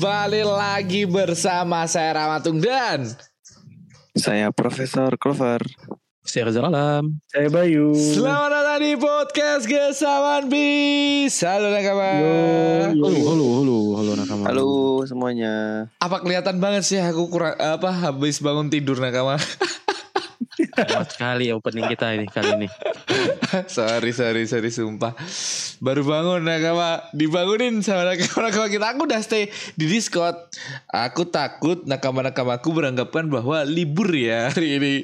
Kembali lagi bersama saya Ramatung dan Saya Profesor Clover. Saya Reza Alam. Saya Bayu. Selamat datang di podcast Gesawan Bis Halo nakama. Halo, halo, halo, halo nakama. Halo semuanya. Apa kelihatan banget sih aku kurang apa habis bangun tidur nakama Hebat sekali opening kita ini kali ini. Sorry sorry sorry sumpah. Baru bangun nakama Dibangunin sama nakama-nakama kita. Aku udah stay di Discord. Aku takut nakama-nakamaku beranggapan bahwa libur ya hari ini.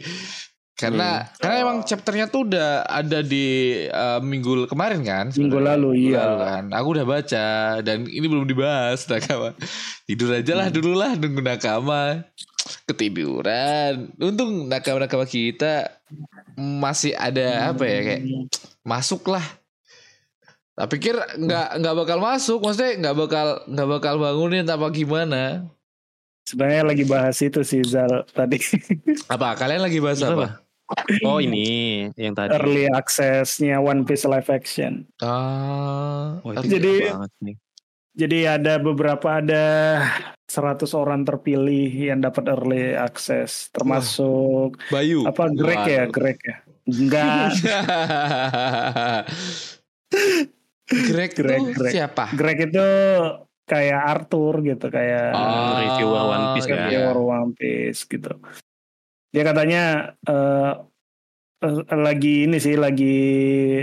Karena karena emang chapternya tuh udah ada di eh, minggu kemarin kan? Minggu lalu, Minggu iya. lalu kan. Aku udah baca dan ini belum dibahas nakama tidur aja lah dulu lah nunggu nakama ketiduran untung nakama-nakama kita masih ada apa ya kayak masuk lah tak pikir nggak nggak bakal masuk maksudnya nggak bakal nggak bakal bangunin apa gimana Sebenarnya lagi bahas itu sih Zal tadi apa kalian lagi bahas Apa? apa Oh ini yang tadi. early accessnya One Piece live action. ah Oh, Jadi- gila banget nih. Jadi ada beberapa ada 100 orang terpilih yang dapat early access termasuk Bayu apa Greg ya. Greg ya. Enggak Greg, Greg, tuh Greg. siapa? Greg itu kayak Arthur gitu kayak Ah, reviewer One Piece kan? reviewer One Piece gitu. Dia katanya eh, lagi ini sih lagi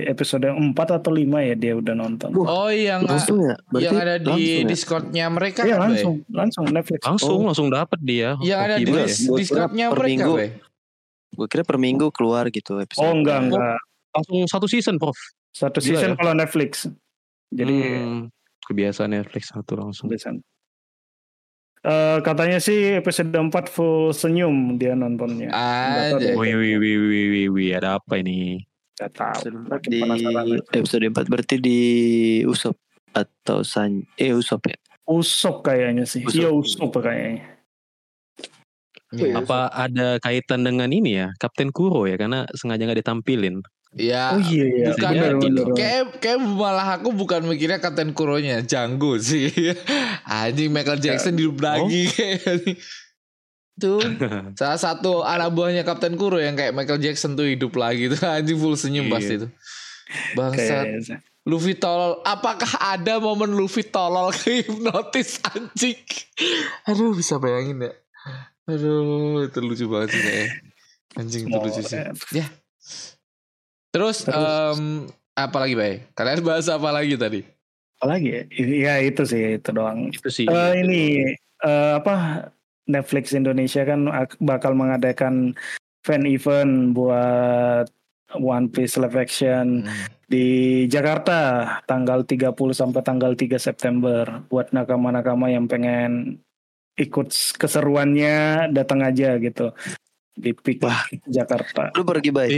episode 4 atau 5 ya dia udah nonton. Oh yang Langsung ya? Berarti yang ada di langsung ya? Discordnya mereka Iya kan, Bay? langsung, langsung Netflix. Langsung Oh. langsung dapat dia. Yang ada di ya. Discordnya per mereka? Gue kira per minggu keluar gitu episode. Oh enggak enggak. Langsung satu season, Prof. Satu Gila season ya? kalau Netflix. Jadi Hmm, kebiasaan Netflix satu langsung. season. Eh, katanya sih episode 4 full senyum dia nontonnya. Deh. Wih, wih, wih, wih, wih, wih, ada apa ini? Nggak tahu. Episode empat Makin di penasaran. episode 4 berarti di Usop atau San eh Usop ya. Usop kayaknya sih. Usop. Iya Usop kayaknya. Iya. Apa ada kaitan dengan ini ya? Kapten Kuro ya karena sengaja nggak ditampilin. Ya, Oh iya iya. bukan jadi. bener. kayak kayak malah aku bukan mikirnya Kapten Kuronya, Janggo sih. Anjing Michael Jackson hidup lagi kayak Tuh salah satu anak buahnya Kapten Kuro yang kayak Michael Jackson tuh hidup lagi tuh anjing full senyum Iya. pasti itu. Bangsat. Kayaknya. Luffy tolol. Apakah ada momen Luffy tolol ke hipnotis anjing? Aduh bisa bayangin ya. Aduh itu lucu banget sih kayak. Anjing itu lucu sih. Ya. Terus, Terus. em, apa lagi Bay? Kalian bahas apa lagi tadi? Apalagi ya? Iya itu sih itu doang. Itu sih. Eh, ini eh, apa Netflix Indonesia kan ak- bakal mengadakan fan event buat One Piece live action di Jakarta tanggal 30 sampai tanggal 3 September buat nakama-nakama yang pengen ikut keseruannya datang aja gitu di PIK Wah. Jakarta. Lu pergi baik.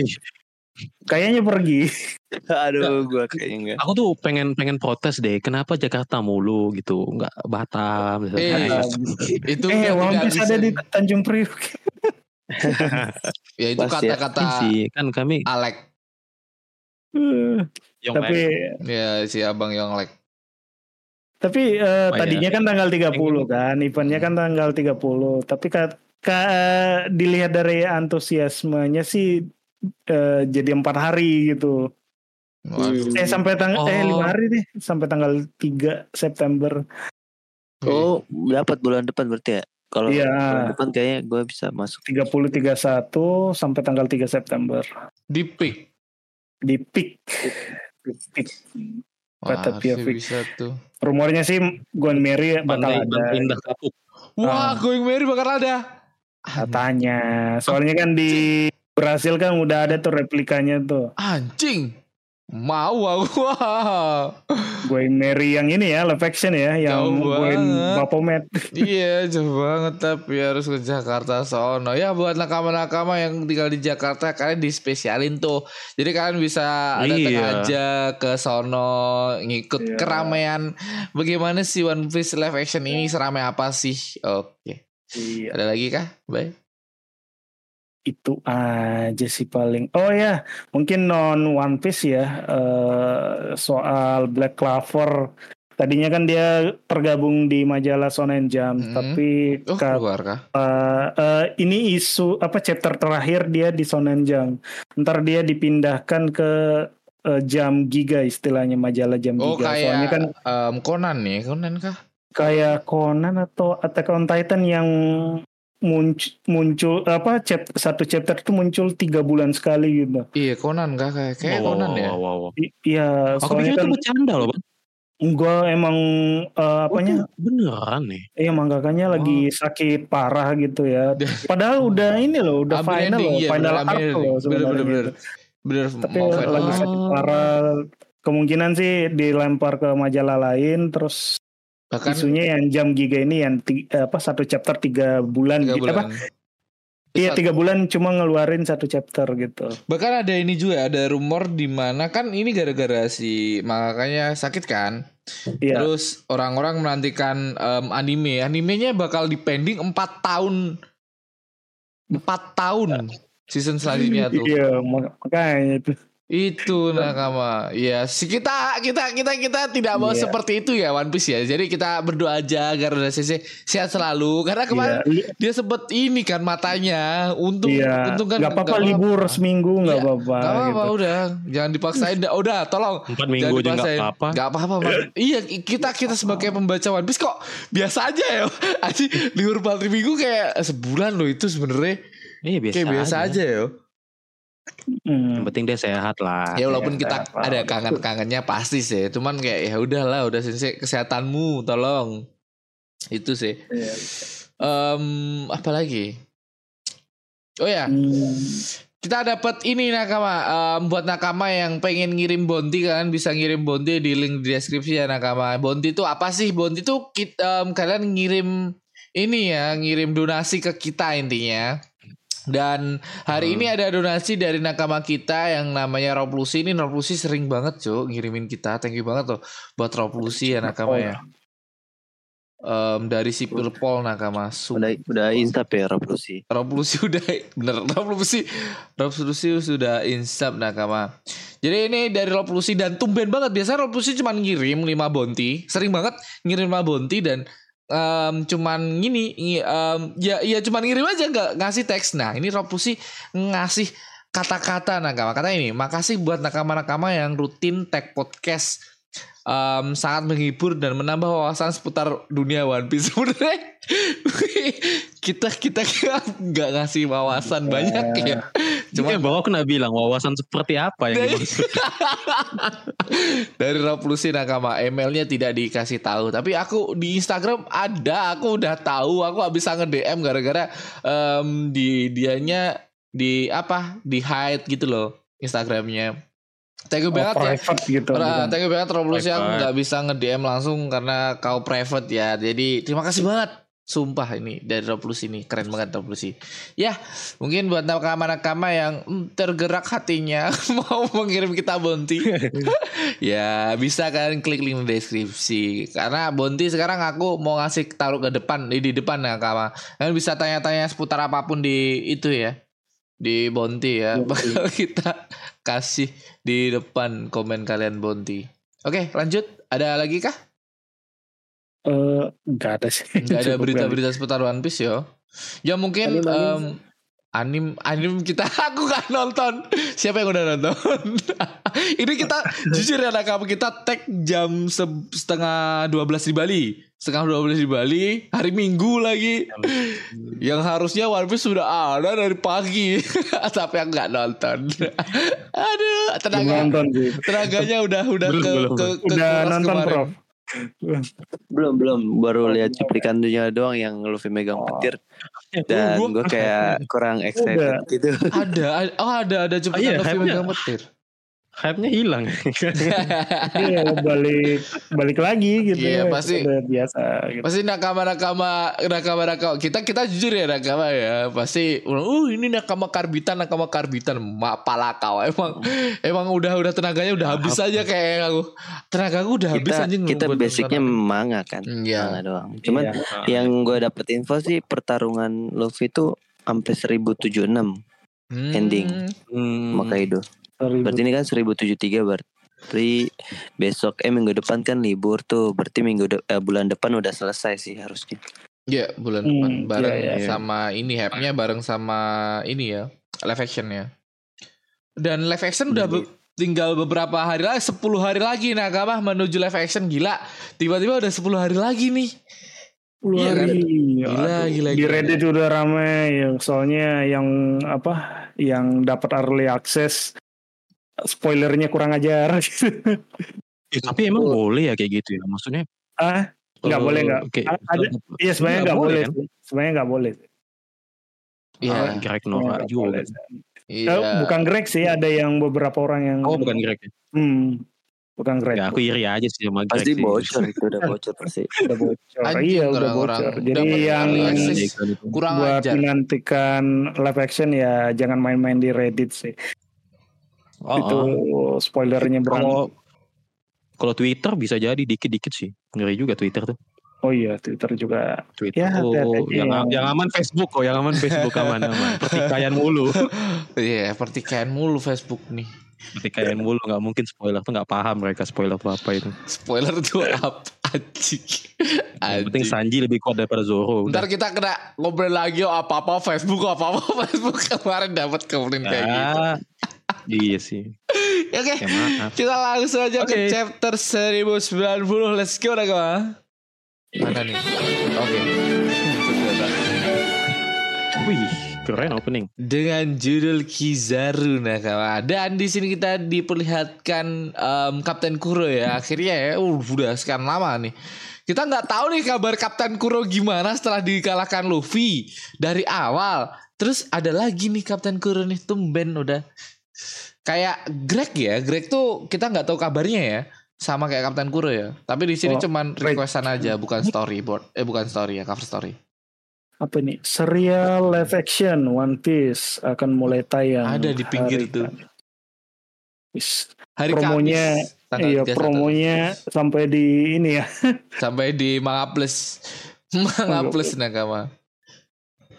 Kayaknya pergi. Aduh, gue kayaknya enggak. aku tuh pengen pengen protes deh. Kenapa Jakarta mulu gitu? Nggak Batam. Eh, misalnya. itu eh, One Piece bisa- ada di Tanjung Priuk. Ya itu ya. kata-kata kan kami Alek. yang Tapi Ya si Abang Yonglek. Tapi Oh, tadinya kan tanggal 30 Yang kan, eventnya kan tanggal 30. Tapi ka, ka- dilihat dari antusiasmenya sih eh, jadi empat hari gitu. Waduh. Eh sampai tanggal eh Oh. lima hari deh, sampai tanggal 3 September. Oh, dapat bulan depan berarti ya. Kalau Iya. bulan depan kayaknya gue bisa masuk. 30 31 sampai tanggal 3 September Di pick. di. Kata Pia harusnya Fix. bisa tuh. Rumornya sih Gon Mary bakal pandai ada. Wah, Ah. Going Merry bakal ada. katanya. Soalnya kan di Brasil kan udah ada tuh replikanya tuh. Anjing. Mau aku. Gue Mary yang ini ya, live action ya, yang gue. Bapomet. iya, jauh banget tapi harus ke Jakarta sono. Ya buat nakama-nakama yang tinggal di Jakarta kalian dispesialin tuh. Jadi kalian bisa datang Iya. aja ke sono ngikut Iya. keramaian bagaimana sih One Piece live action ini seramai apa sih? Oke. Iya. Ada lagi kah? Baik. Itu aja sih paling. Oh ya, mungkin non One Piece ya. eh, soal Black Clover tadinya kan dia tergabung di majalah Shonen Jump, Hmm. tapi Oh keluar kah? uh, uh, ini isu apa chapter terakhir dia di Shonen Jump. Ntar dia dipindahkan ke uh, Jam Giga istilahnya majalah Jam Oh Giga. Soalnya kayak kan em, Conan nih, Conan kah? kayak Conan atau Attack on Titan yang muncul, muncul apa chap, satu chapter itu muncul tiga bulan sekali gitu. Iya Conan kah? Kayak kayak Wow, Conan ya. wow, wow, wow. I- Iya, Aku soalnya pikir kan itu bercanda loh, Bang. gua emang uh, apanya Oh, itu beneran nih. Iya manggakannya lagi sakit parah gitu ya. Padahal udah ini loh, udah final ending, loh, iya, final bener, arc loh sebenarnya. bener bener. gitu. Bener Tapi mau lagi final. sakit parah. Kemungkinan sih dilempar ke majalah lain, terus Bahkan isunya yang jam giga ini yang ti- apa satu chapter tiga bulan, tiga gitu. apa? bulan. Iya tiga bulan cuma ngeluarin satu chapter gitu. Bahkan ada ini juga ada rumor di mana kan ini gara-gara si makanya sakit kan. Iya. Terus orang-orang menantikan em, anime. Animenya bakal dipending 4 tahun. 4 tahun season selanjutnya tuh. Iya mak- makanya itu. Itu nakama. Ya, si kita kita kita kita tidak mau Iya. seperti itu ya One Piece ya. Jadi kita berdoa aja agar udah CC sehat selalu. Karena kemarin Iya, dia sempet ini kan matanya. Untung iya. untung kan Gak apa-apa libur seminggu nggak Iya, apa-apa. Gak apa-apa gitu. udah, jangan dipaksain. Dah, udah, tolong. Empat minggu aja nggak apa-apa. Nggak apa-apa. Man. iya, kita kita sebagai pembaca One Piece kok biasa aja ya. Aji libur empat minggu kayak sebulan loh itu sebenarnya Iya biasa, kayak biasa aja, ya. Hmm. Yang penting dia sehat lah. Ya walaupun Iya, kita ada kangen-kangennya pasti sih. Cuman kayak ya udahlah, udah sensei kesehatanmu, tolong. Itu sih. Iya. Em, apa lagi? Oh ya, Hmm. kita dapat ini nakama Em, buat nakama yang pengen ngirim bonti kalian bisa ngirim bonti di link di deskripsi ya nakama bonti itu apa sih bonti itu kita kalian ngirim ini ya ngirim donasi ke kita intinya dan hari Hmm. ini ada donasi dari nakama kita yang namanya Roblusi ini Roblusi sering banget cuy ngirimin kita. Thank you banget tuh buat Roblusi ya nakama ya. Em, dari sipil pol nakama. Udah udah instap ya revolusi. Revolusi udah bener. Revolusi Revolusi sudah instab nakama. Jadi ini dari Revolusi dan tumben banget. Biasanya Revolusi cuma ngirim 5 bonti sering banget ngirim 5 bonti dan em, cuman gini em, ya ya cuman ngirim aja nggak ngasih teks. Nah ini Revolusi ngasih kata-kata. Nakama kata ini makasih buat nakama-nakama yang rutin tag podcast Em, sangat menghibur dan menambah wawasan seputar dunia One Piece. Sebenarnya kita kita nggak ngasih wawasan banyak ya. Cuma cuma bahwa aku nak bilang wawasan seperti apa yang Dari- dari Revolusi Nakama emailnya tidak dikasih tahu. Tapi aku di Instagram ada aku udah tahu. Aku bisa nge DM gara-gara em, di dianya di apa di hide gitu loh Instagramnya thank you Oh, banget ya private gitu. Ora, bukan? thank you banget aku Private. nggak bisa nge-DM langsung karena kau private ya. Jadi terima kasih banget. Sumpah ini dari Revolusi ini keren banget Revolusi. Ya, mungkin buat nakama-nakama yang mm, tergerak hatinya mau mengirim kita bonti. ya, bisa kalian klik link di deskripsi. Karena bonti sekarang aku mau ngasih taruh ke depan di, di depan nakama. Kalian bisa tanya-tanya seputar apa pun di itu ya. Di bonti ya. Bonti. Bakal kita kasih di depan komen kalian Bonti. Oke, lanjut. Ada lagi kah? Eh, nggak ada sih. Enggak ada berita-berita seputar One Piece ya. Ya mungkin Anim, anim. em, anim anim kita aku gak nonton. Siapa yang udah nonton? Ini kita jujur ya nakam kita tag jam se- setengah 12 di Bali. Setengah 12 di Bali, hari Minggu lagi. Yang harusnya One Piece sudah ada dari pagi. Tapi aku gak nonton. Aduh, tenaga nonton tenaganya udah udah Belum, ke, belum. ke, ke Udah kuras nonton kemarin. Prof. Belum belum baru lihat cuplikannya doang yang Luffy megang Oh. petir dan gua- gue kayak kurang excited gitu. Ada, ada- oh ada ada cuplikan iya, Luffy megang petir hype-nya hilang. Ya? Iya balik balik lagi gitu. Iya ya. pasti biasa. Gitu. Pasti nakama nakama nakama nakama kita kita jujur ya nakama ya pasti uh ini nakama karbitan nakama karbitan mak pala kau emang hmm. emang udah udah tenaganya udah habis aja kayak aku Tenagaku udah kita, habis aja kita basicnya manga kan hmm, Iya. manga doang cuman iya. yang gue dapet info sih pertarungan Luffy itu sampai 1076 hmm. ending hmm. Maka itu Berarti ini kan 1073 berarti besok eh minggu depan kan libur tuh. Berarti minggu de eh, bulan depan udah selesai sih harusnya. Iya, bulan hmm, depan bareng yeah, ya. sama ini hype-nya bareng sama ini ya, live action ya. Dan live action udah be tinggal beberapa hari lagi, 10 hari lagi nah Kamah menuju live action gila. Tiba-tiba udah 10 hari lagi nih. 10 iya hari. Kan? Gila, gila, gila, Di Reddit gila. udah rame yang soalnya yang apa? Yang dapat early access spoilernya kurang ajar. Eh, tapi emang boleh ya kayak gitu ya maksudnya ah, nggak eh, boleh nggak? A- ada- iya sebenarnya Nggak boleh. boleh, sih. Sebenarnya nggak boleh. Iya. Ah, Greg Nora Nggak juga boleh. Iya. Eh, bukan Greg sih, ada yang beberapa orang yang oh bukan Greg ya Hmm, bukan Greg. ya aku iri aja sih sama Greg Pasti sih. bocor itu udah bocor pasti. Udah bocor. Iya, udah bocor. Jadi dapat yang gitu. Kurang buat ajar. menantikan live action ya jangan main-main di Reddit sih. Oh, Itu oh. spoilernya berani. kalau kalau Twitter bisa jadi dikit-dikit sih ngeri juga Twitter tuh Oh iya, Twitter juga. Twitter Ya, tuh hati-hati yang, yang- yang aman Facebook kok yang aman Facebook aman aman pertikaian mulu Iya, pertikaian mulu Facebook nih. pertikaian mulu nggak mungkin spoiler tuh nggak paham mereka spoiler apa apa itu Spoiler tuh apa anjing. yang penting. Sanji lebih kuat daripada Zoro udah. Ntar kita kena ngobrol lagi oh, apa-apa Facebook apa-apa Facebook kemarin dapat komplain kayak gitu. Iya sih Ya, Oke, ya maaf kita langsung aja ke Oke. chapter 1090. Let's go Nakama. Mana nih? Oke. wih keren opening Dengan judul Kizaru Nakama. Dan di sini kita diperlihatkan em, Kapten Kuro ya. Akhirnya ya, uh, udah sekian lama nih. Kita nggak tahu nih kabar Kapten Kuro gimana setelah dikalahkan Luffy dari awal. Terus ada lagi nih Kapten Kuro nih tumben udah kayak Greg ya. Greg tuh kita nggak tahu kabarnya ya. Sama kayak Kapten Kuro ya. Tapi di sini Oh, cuman requestan aja, bukan storyboard. Eh bukan story ya, cover story. Apa nih? Serial live action One Piece akan mulai tayang. Ada di pinggir hari tuh. Kamis. Hari Promonya, Kamis, Iya, 31. promonya sampai di ini ya. sampai di Manga Plus. Manga Manga Plus Nakama.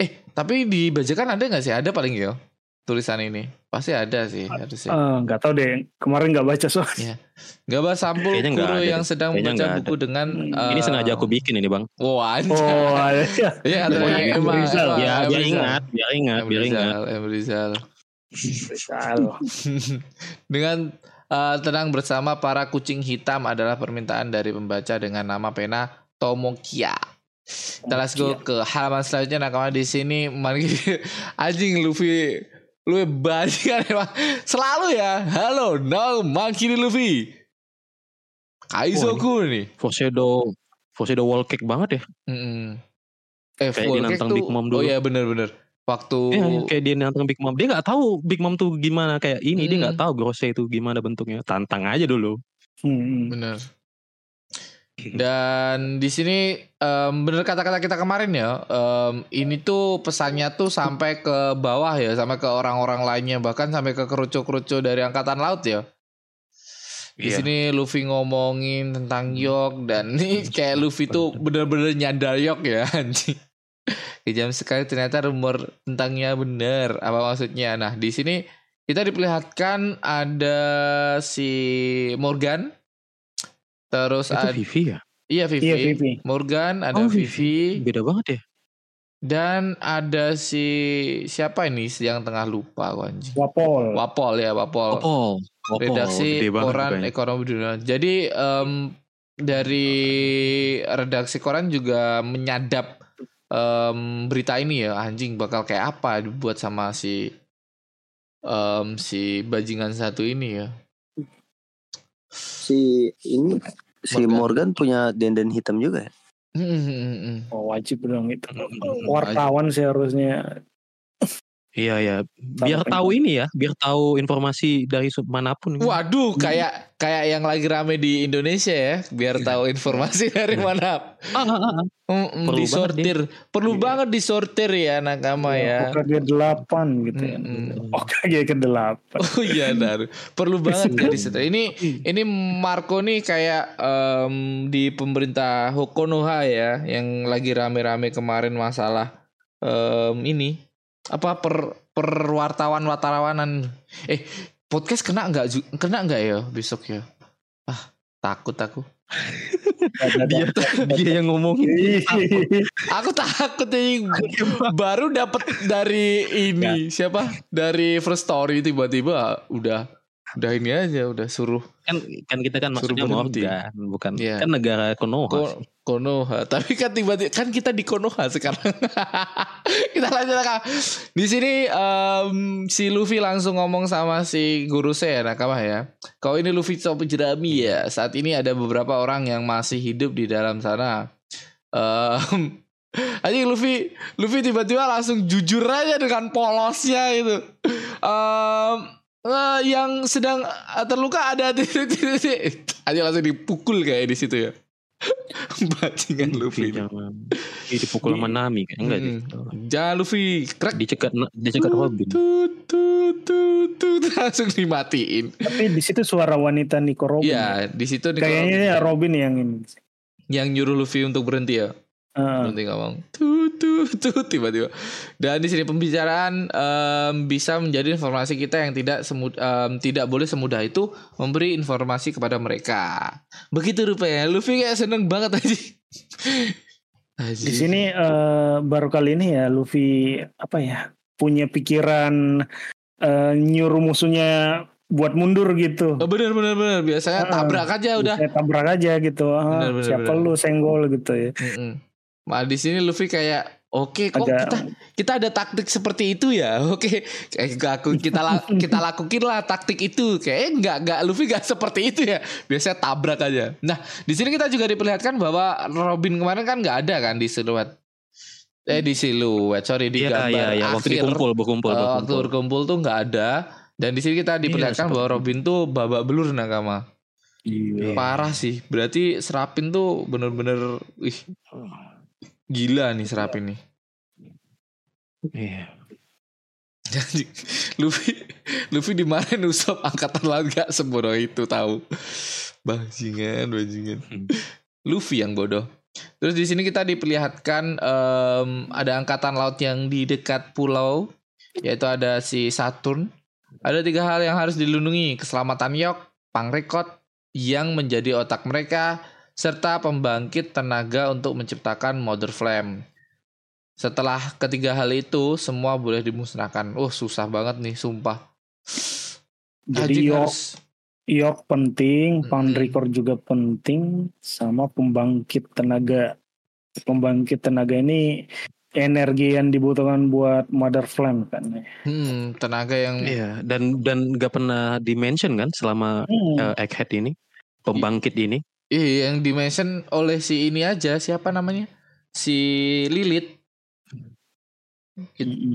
Eh, tapi di bajakan ada nggak sih? Ada paling ya tulisan ini. Pasti ada sih, harusnya. Ah, nggak tahu deh. Kemarin nggak baca soalnya. Gambar sampul Kayaknya nggak Kuro ada yang deh. sedang Kayaknya membaca buku dengan Hmm. ini eh, sengaja aku bikin ini bang Wah, anjay. Oh, iya. Iya, ada Oh, yang iya, emang, ya biar ingat biar ingat biar ingat Rizal, Em Rizal. Rizal. dengan eh, tenang bersama para kucing hitam adalah permintaan dari pembaca dengan nama pena Tomokia. Kita let's go ke halaman selanjutnya nakama di sini mari anjing Luffy lu bajingan emang selalu ya halo no Monkey Luffy Kaizoku nih foreshadow foreshadow wall cake banget ya Mm-mm. eh Kayak full di cake nantang tuh Big Mom oh dulu. iya bener-bener waktu Iya, kayak dia nantang Big Mom dia nggak tahu Big Mom tuh gimana kayak ini dia Mm. nggak tahu Grose itu gimana bentuknya tantang aja dulu Hmm. Bener. Dan di sini em, bener kata-kata kita kemarin ya, em, ini tuh pesannya tuh sampai ke bawah ya, sampai ke orang-orang lainnya, bahkan sampai ke kerucu-kerucu dari angkatan laut ya. Di Iya. sini Luffy ngomongin tentang Yok dan ini kayak Luffy tuh bener-bener nyandar Yok ya anjing. Kejam sekali ternyata rumor tentangnya bener. Apa maksudnya? Nah di sini kita diperlihatkan ada si Morgan, terus itu ada Vivi ya iya Vivi, Iya, Vivi. Morgan, ada Oh, Vivi, beda banget ya dan ada si siapa ini yang tengah lupa aku anjing. Wapol. Wapol ya Wapol. Opol Opol redaksi koran ekonomi dunia. Jadi em, dari redaksi koran juga menyadap em, berita ini ya anjing bakal kayak apa dibuat sama si em, si bajingan satu ini ya. Si ini si Morgan. Morgan punya denden hitam juga ya? Hmm, Oh, wajib dong itu. Wartawan sih harusnya. Iya ya, biar tahu ini ya, biar tahu informasi dari mana pun. Waduh, kayak kayak yang lagi rame di Indonesia ya, biar tahu informasi dari mana. Ah, ah, ah. Mm-mm, Perlu disortir, perlu Iya. banget disortir ya nakama ya. OKG 8 gitu ya. Mm-mm. OKG ke 8. Oh iya Dar. Perlu banget jadi setel. Ini ini Marco nih kayak em, di pemerintah Hokonoha ya yang lagi rame-rame kemarin masalah em, ini apa per per wartawan wartawanan eh podcast kena nggak kena nggak ya besok ya? Ah takut aku. dia dia yang ngomongin Aku takut ya baru dapat dari ini siapa? Dari first story tiba-tiba udah udah ini aja udah suruh kan kan kita kan maksudnya. Morgan bukan Iya. kan negara Konoha Ko- Konoha. Tapi kan tiba-tiba kan kita di Konoha sekarang. kita lanjut Kak. Di sini em, si Luffy langsung ngomong sama si guru saya nakama ya. Kau ini Luffy Topi Jerami ya. Saat ini ada beberapa orang yang masih hidup di dalam sana. Em Anjing Luffy Luffy tiba-tiba langsung jujur aja dengan polosnya itu. Em eh, yang sedang terluka ada titik-titik. Aja langsung dipukul kayak di situ ya. Bajingan Luffy. ini. jangan Ih, dipukul sama Nami kan enggak Hmm. deh Jangan Luffy krek dicekat dicekat Robin tut, tut, tut, tut, langsung dimatiin. Tapi di situ suara wanita Nico Robin. Iya, di situ Kayaknya ya Robin yang ini. yang nyuruh Luffy untuk berhenti ya. Berhenti ngomong tut tut tut tiba-tiba. Dan di sini pembicaraan em, bisa menjadi informasi kita yang tidak semud em, tidak boleh semudah itu memberi informasi kepada mereka. Begitu rupanya Luffy kayak seneng banget aja. di sini eh, baru kali ini ya Luffy apa ya punya pikiran eh, nyuruh musuhnya buat mundur gitu. Oh, bener bener bener biasanya Ah, tabrak aja udah. Tabrak aja gitu. Ah, Bener, bener, siapa bener. lu senggol gitu ya. Mm-mm. Malah di sini Luffy kayak oke kok Agak- kita kita ada taktik seperti itu ya. Oke, kayak gak aku kita la- kita lakuin lah taktik itu. Kayak nggak nggak Luffy nggak seperti itu ya. Biasanya tabrak aja. Nah, di sini kita juga diperlihatkan bahwa Robin kemarin kan nggak ada kan di siluet. Eh di siluet, sorry di Iya gambar iya iya waktu akhir. dikumpul berkumpul Eh, waktu berkumpul berkumpul tuh nggak ada. Dan di sini kita diperlihatkan seperti bahwa. Robin tuh babak belur nakama. Iya. Parah sih. Berarti Serapin tuh bener-bener ih gila nih Serapin nih. Iya. Jadi Luffy Luffy dimarahin Usop angkatan laut gak sebodoh itu tahu. Bajingan, bajingan. Hmm. Luffy yang bodoh. Terus di sini kita diperlihatkan em, ada angkatan laut yang di dekat pulau yaitu ada si Saturn. Ada tiga hal yang harus dilindungi, keselamatan Yok, Pangrekot yang menjadi otak mereka serta pembangkit tenaga untuk menciptakan Mother Flame. Setelah ketiga hal itu semua boleh dimusnahkan. Oh, susah banget nih, sumpah. Jadi Yok, harus Yok penting. Pound Record juga penting, sama pembangkit tenaga. Pembangkit tenaga ini energi yang dibutuhkan buat Mother Flame kan. hmm, tenaga yang Iya, dan dan nggak pernah dimention kan selama Hmm. eh, Egghead ini, pembangkit ini. Iya, yang dimention oleh si ini aja, siapa namanya? Si Lilith.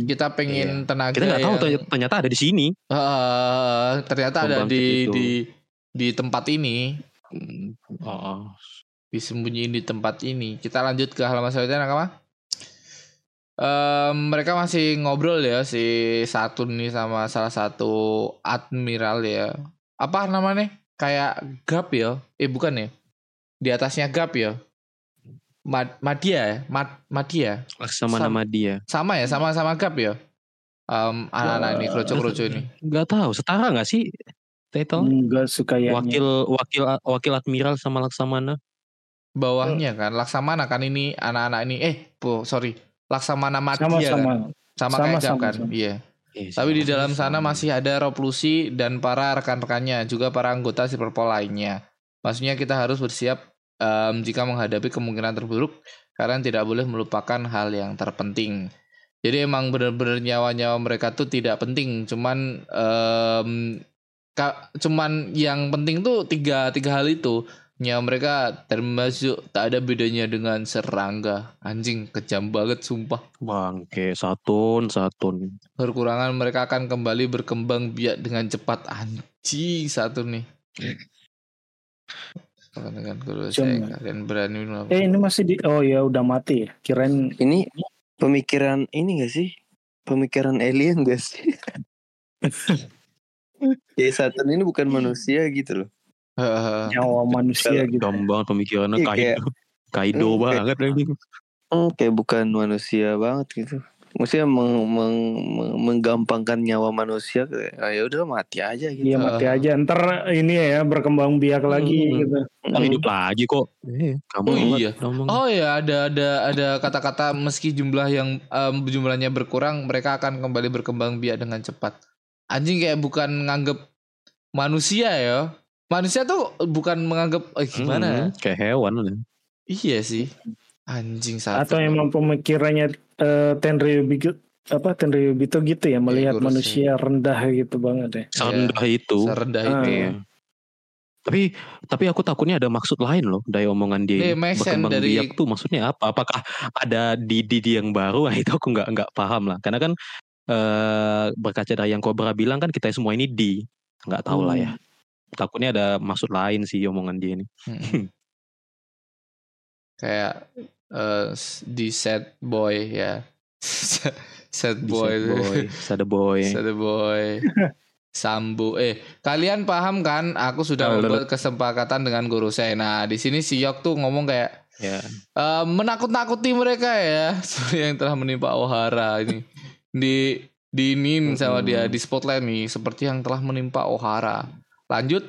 Kita, pengen tenaga Kita nggak tahu yang- ternyata, ada di sini. Eh, ternyata ada di itu. di di tempat ini, Oh, disembunyiin di tempat ini. Kita lanjut ke halaman selanjutnya, nakama. Em, mereka masih ngobrol ya si Saturn nih sama salah satu admiral ya. Apa namanya? Kayak Gap ya? Eh bukan ya? Di atasnya Gap ya? Mad Madia ya? Mad Madia. Laksamana Sam- Madia. Sama ya, sama sama Gap ya. Em, anak-anak ini kroco-kroco ini. Nggak tahu, setara nggak sih title? Enggak suka ya. Wakil wakil wakil admiral sama Laksamana. Bawahnya kan Laksamana kan ini anak-anak ini eh po, sorry. Laksamana Madia sama kan. sama. Sama, Sama, kayak Gap sama, kan. Iya. Iya, Tapi di dalam sana sama. masih ada Rob Lucy dan para rekan-rekannya, juga para anggota Silverpol lainnya. Maksudnya kita harus bersiap em, jika menghadapi kemungkinan terburuk, karena tidak boleh melupakan hal yang terpenting. Jadi emang benar-benar nyawa-nyawa mereka tuh tidak penting, cuman em, ka- cuman yang penting tuh tiga tiga hal itu. Nyawa mereka termasuk tak ada bedanya dengan serangga. Anjing kejam banget sumpah. Bangke, Satun, Satun. Kekurangan mereka akan kembali berkembang biak dengan cepat anjing satu nih. Dengan guru saya Cuma- kalian berani melakukan. Eh ini masih di oh ya udah mati ya. Kirain Ini pemikiran ini gak sih? Pemikiran alien gak sih? ya Saturn ini bukan manusia gitu loh. Nyawa manusia gitu. Gampang pemikirannya Iya, Kaido. kayak- Kaido Hmm, banget anjing. Hmm, kayak bukan manusia banget gitu. Maksudnya meng- meng- meng- menggampangkan nyawa manusia kayak, "Ah, ya udah mati aja gitu. Iya mati aja. Ntar ini ya berkembang biak lagi Hmm. gitu. Ntar hidup lagi kok. Eh, kamu Oh banget iya. ngomong. Oh ya ada ada ada kata-kata meski jumlah yang em, jumlahnya berkurang mereka akan kembali berkembang biak dengan cepat. Anjing kayak bukan nganggep manusia ya. Manusia tuh bukan menganggap eh, gimana? Hmm, kayak hewan lah. Iya sih. Anjing satu. Atau emang pemikirannya eh, Tenryu Bigu- apa Tenryu Bito gitu ya melihat kurus manusia rendah gitu banget ya. Serendah itu. serendah Ah. itu. Iya. Tapi tapi aku takutnya ada maksud lain loh dari omongan dia. Iya, Berkembang dari- biak tuh maksudnya apa? Apakah ada di Didi yang baru? Nah, itu aku nggak nggak paham lah. Karena kan eh berkaca dari yang Cobra bilang kan kita semua ini di nggak tahu lah ya. Takutnya ada maksud lain sih omongan dia ini. Mm-mm. Kayak eh, s- di sad boy ya. sad Di boy. sad boy, sad boy. Boy. Sambu. Eh, kalian paham kan? Aku sudah Halo. membuat kesepakatan dengan guru saya. Nah, di sini si Yok tuh ngomong kayak Ya. eh, menakut-nakuti mereka ya, seperti yang telah menimpa Ohara ini. Di diinin sama dia di spotlight nih, seperti yang telah menimpa Ohara. Lanjut,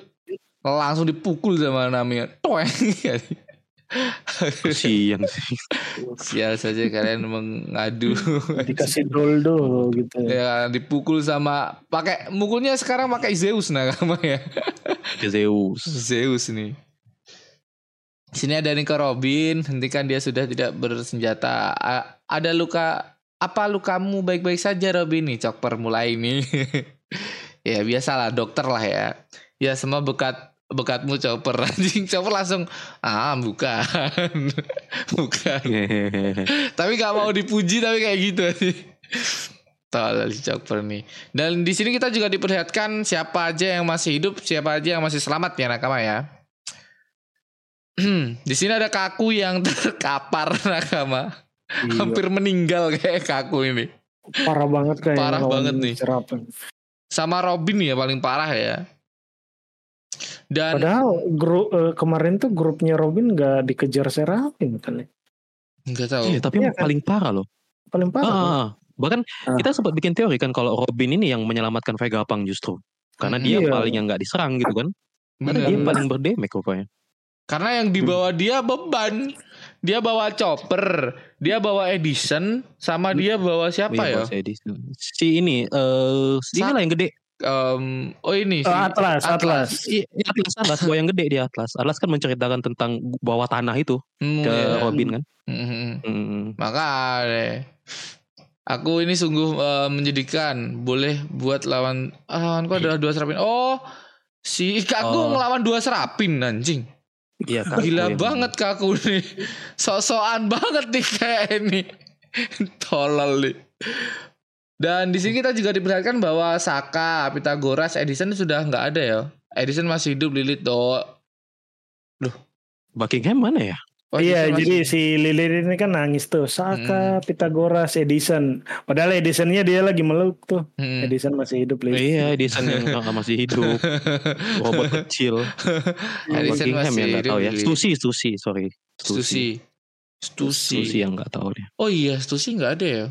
langsung dipukul sama Nami. Toeng. Kasian sih. Sial saja kalian mengadu. Dikasih doldo gitu. ya dipukul sama pakai mukulnya sekarang pakai Zeus nakama ya. Zeus. Zeus nih. Sini ada Nico Robin, hentikan dia sudah tidak bersenjata. A- ada luka apa lukamu baik-baik saja Robin nih Chopper mulai nih. ya biasalah dokter lah ya. Ya semua bekat bekatmu Chopper anjing Chopper langsung ah bukan. bukan. tapi gak mau dipuji tapi kayak gitu sih. Tolol si Chopper nih. Dan di sini kita juga diperlihatkan siapa aja yang masih hidup, siapa aja yang masih selamat ya nakama ya. di sini ada kaku yang terkapar nakama. Iya. Hampir meninggal kayak kaku ini. Parah banget kayaknya. Parah banget nih. Serapan. Sama Robin ya paling parah ya. Dan Padahal grup eh, kemarin tuh grupnya Robin gak dikejar Serafin kan ya. nggak tahu. Iya, tapi Iya yang paling parah loh. Paling Ah, parah. kan? ah, ah. bahkan Ah. kita sempat bikin teori kan kalau Robin ini yang menyelamatkan Vegapunk justru. Karena dia iya. paling yang nggak diserang gitu kan. Karena Bener. dia paling berdamage rupanya. Karena yang dibawa dia beban. Dia bawa Chopper, dia bawa Edison, sama dia bawa siapa Iya, ya? Edison. Si ini eh si Sa- inilah yang gede. Em, oh ini Oh, Atlas, Atlas. Iya, Atlas Atlas gua yang gede dia Atlas. Atlas kan menceritakan tentang bawah tanah itu Hmm, ke iya. Robin kan. Hmm, hmm. Maka deh. Aku ini sungguh eh, menjadikan boleh buat lawan ah, lawanku adalah dua serapin. Oh, si Kaku Oh. ngelawan dua serapin anjing. Iya. Gila banget Kaku nih. Sok-sokan banget nih kayak ini. Tolol nih. Dan di sini kita juga diperlihatkan bahwa Saka, Pythagoras, Edison sudah nggak ada ya. Edison masih hidup, Lilith do. Buckingham mana ya? Oh, iya, Edison jadi masih- si Lilith ini kan nangis tuh. Saka, Pythagoras, Edison. Padahal Edisonnya dia lagi meluk tuh. Hmm. Edison masih hidup Lilith. Iya, Edison yang masih hidup. Robot kecil. Edison Buckingham masih yang nggak hidup, tahu ya. Stussy, Stussy, sorry. Stussy. Stussy. Stussy yang nggak tahu dia. Oh iya, Stussy nggak ada ya?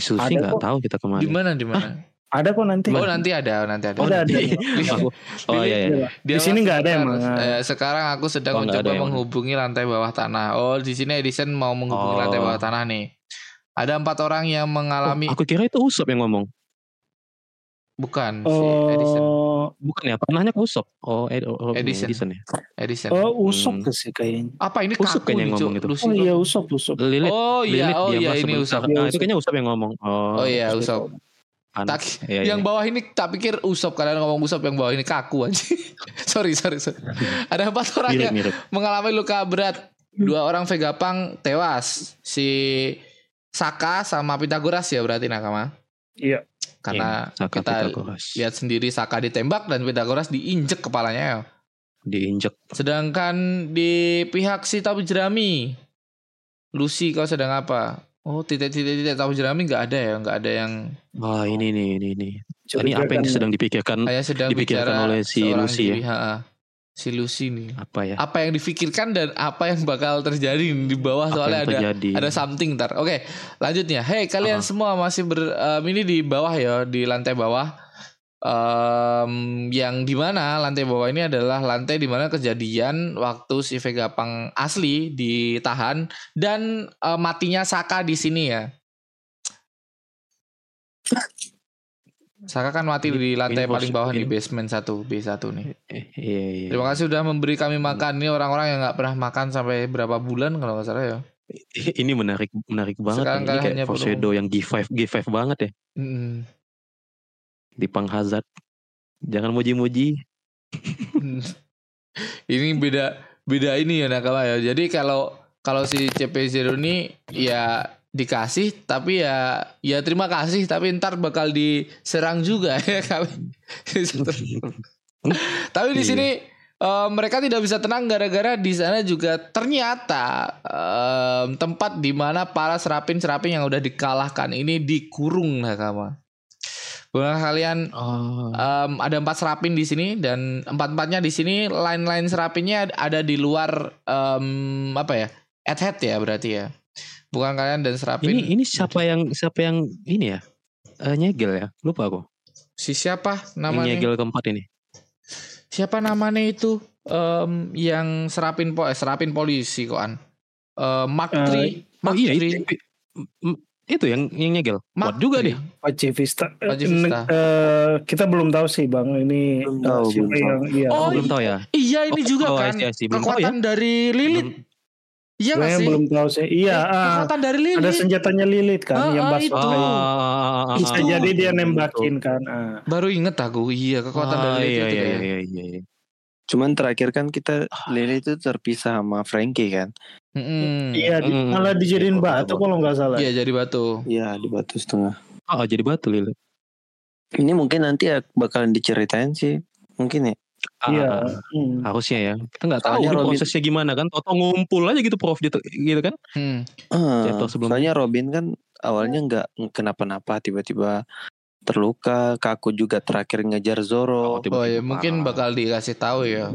Ada nggak tahu kita Di ke mana. mana di mana? Ada kok nanti. Oh nanti ada, nanti ada. Oh, ada, ada. Aku- oh iya, iya. Dia Di sini mah nggak ada emang. Eh, sekarang aku sedang Oh, mencoba emang. menghubungi lantai bawah tanah. Oh, di sini Edison mau menghubungi Oh. lantai bawah tanah nih. Ada empat orang yang mengalami Oh, aku kira itu Usop yang ngomong. bukan si Edison. Oh, Bukan ya, panahnya ke Usop. Oh, Ed, oh Edison. Edison. ya. Edison. oh Usop Hmm. sih kayaknya. Apa ini Usop kaku kayaknya yang ngomong itu. Oh kok. iya Usop, Usop. Lilith, Oh iya, Lilith oh iya ini. Usop. Nah, itu kayaknya Usop yang ngomong. Oh, Oh iya, Usop. Tak, Iya, yang iya. bawah ini tak pikir Usop kalian ngomong Usop yang bawah ini kaku aja. sorry, sorry, sorry. Ada empat orang yang mirip-mirip. mengalami luka berat. Dua orang Vegapunk tewas. Si Saka sama Pythagoras ya berarti nakama. Iya. Karena Iya, Saka kita Pythagoras. lihat sendiri Saka ditembak dan Pythagoras diinjek kepalanya ya. diinjek. Sedangkan di pihak si tabu jerami, Lucy kau sedang apa? Oh titik-titik-titik tabu jerami nggak ada ya, nggak ada yang Wah, ini nih, ini nih. Ini apa yang sedang dipikirkan saya sedang Dipikirkan oleh si Lucy ya? Si Lucy nih. Apa ya? Apa yang difikirkan dan apa yang bakal terjadi di bawah Apa soalnya ada terjadi? ada something ntar. Oke, lanjutnya. Hey kalian Ah. semua masih ber em, ini di bawah ya, di lantai bawah. Em, yang di mana lantai bawah ini adalah lantai di mana kejadian waktu si Vega Pang asli ditahan dan eh, matinya Saka di sini ya. Saka kan mati di lantai info- paling bawah di basement 1 B1 nih. Eh, Iya iya. Terima kasih sudah memberi kami makan. Ini orang-orang yang nggak pernah makan sampai berapa bulan kalau nggak salah ya. Ini menarik menarik banget. Sekarang. Ini kayak foreshadow yang G5 G5 banget ya Mm. di Pang Hazard. Jangan muji-muji. ini beda beda ini ya nakama ya. Jadi kalau kalau si CP0 ini ya dikasih tapi ya ya terima kasih tapi ntar bakal diserang juga ya kami. tapi di Iya. sini eh, mereka tidak bisa tenang gara-gara di sana juga ternyata em, tempat di mana para serapin-serapin yang udah dikalahkan ini dikurung nakama. Bukan kalian Oh. Em, ada empat serapin di sini dan empat empatnya di sini line-line serapinnya ada di luar em, apa ya at head ya berarti ya bukan kalian dan serapin Ini ini siapa yang siapa yang ini ya? Eh, nyegel ya? Lupa aku. si siapa namanya nyegel keempat ini. siapa namanya itu Em, yang serapin po eh, serapin polisi koan Eh, Mark Eh, Tri Oh iya Tri. itu, itu yang yang nyegel. Mark Kuat juga dia. Pacifista. Eh, Pacifista. eh, kita belum tahu sih bang. Ini Belum eh, tahu, siapa belum yang iya. Oh, belum tahu ya. iya ini Oh, juga oh, kan I see, I see. Belum tahu kekuatan dari Lilith iya Sebenarnya sih belum tahu sih. Iya. Eh, ah, kekuatan dari Lilith ada senjatanya Lilith kan Ah, yang ah, basut. itu. kayak- Ah, Bisa itu. jadi dia nembakin kan. ah. baru inget aku iya kekuatan Ah, dari iya, Lilith itu iya, ya. iya, iya, iya. Cuman terakhir kan kita Lily itu terpisah sama Frankie kan. Mm-mm. Iya, di- Hmm. malah dijadiin Iya, batu kalau nggak salah. Iya jadi batu. Iya di batu setengah. Oh, jadi batu Lili. Ini mungkin nanti ya bakalan diceritain sih. Mungkin ya. Ah, Iya. ah, Hmm. harusnya ya. Kita nggak tahu Robin- prosesnya gimana kan. Toto ngumpul aja gitu Prof gitu, gitu kan. Hmm. Ah, Jatuh sebelum- soalnya Robin kan awalnya nggak kenapa-napa tiba-tiba terluka. Kaku juga terakhir ngejar Zoro. tiba-tiba Oh ya mungkin bakal dikasih tahu ya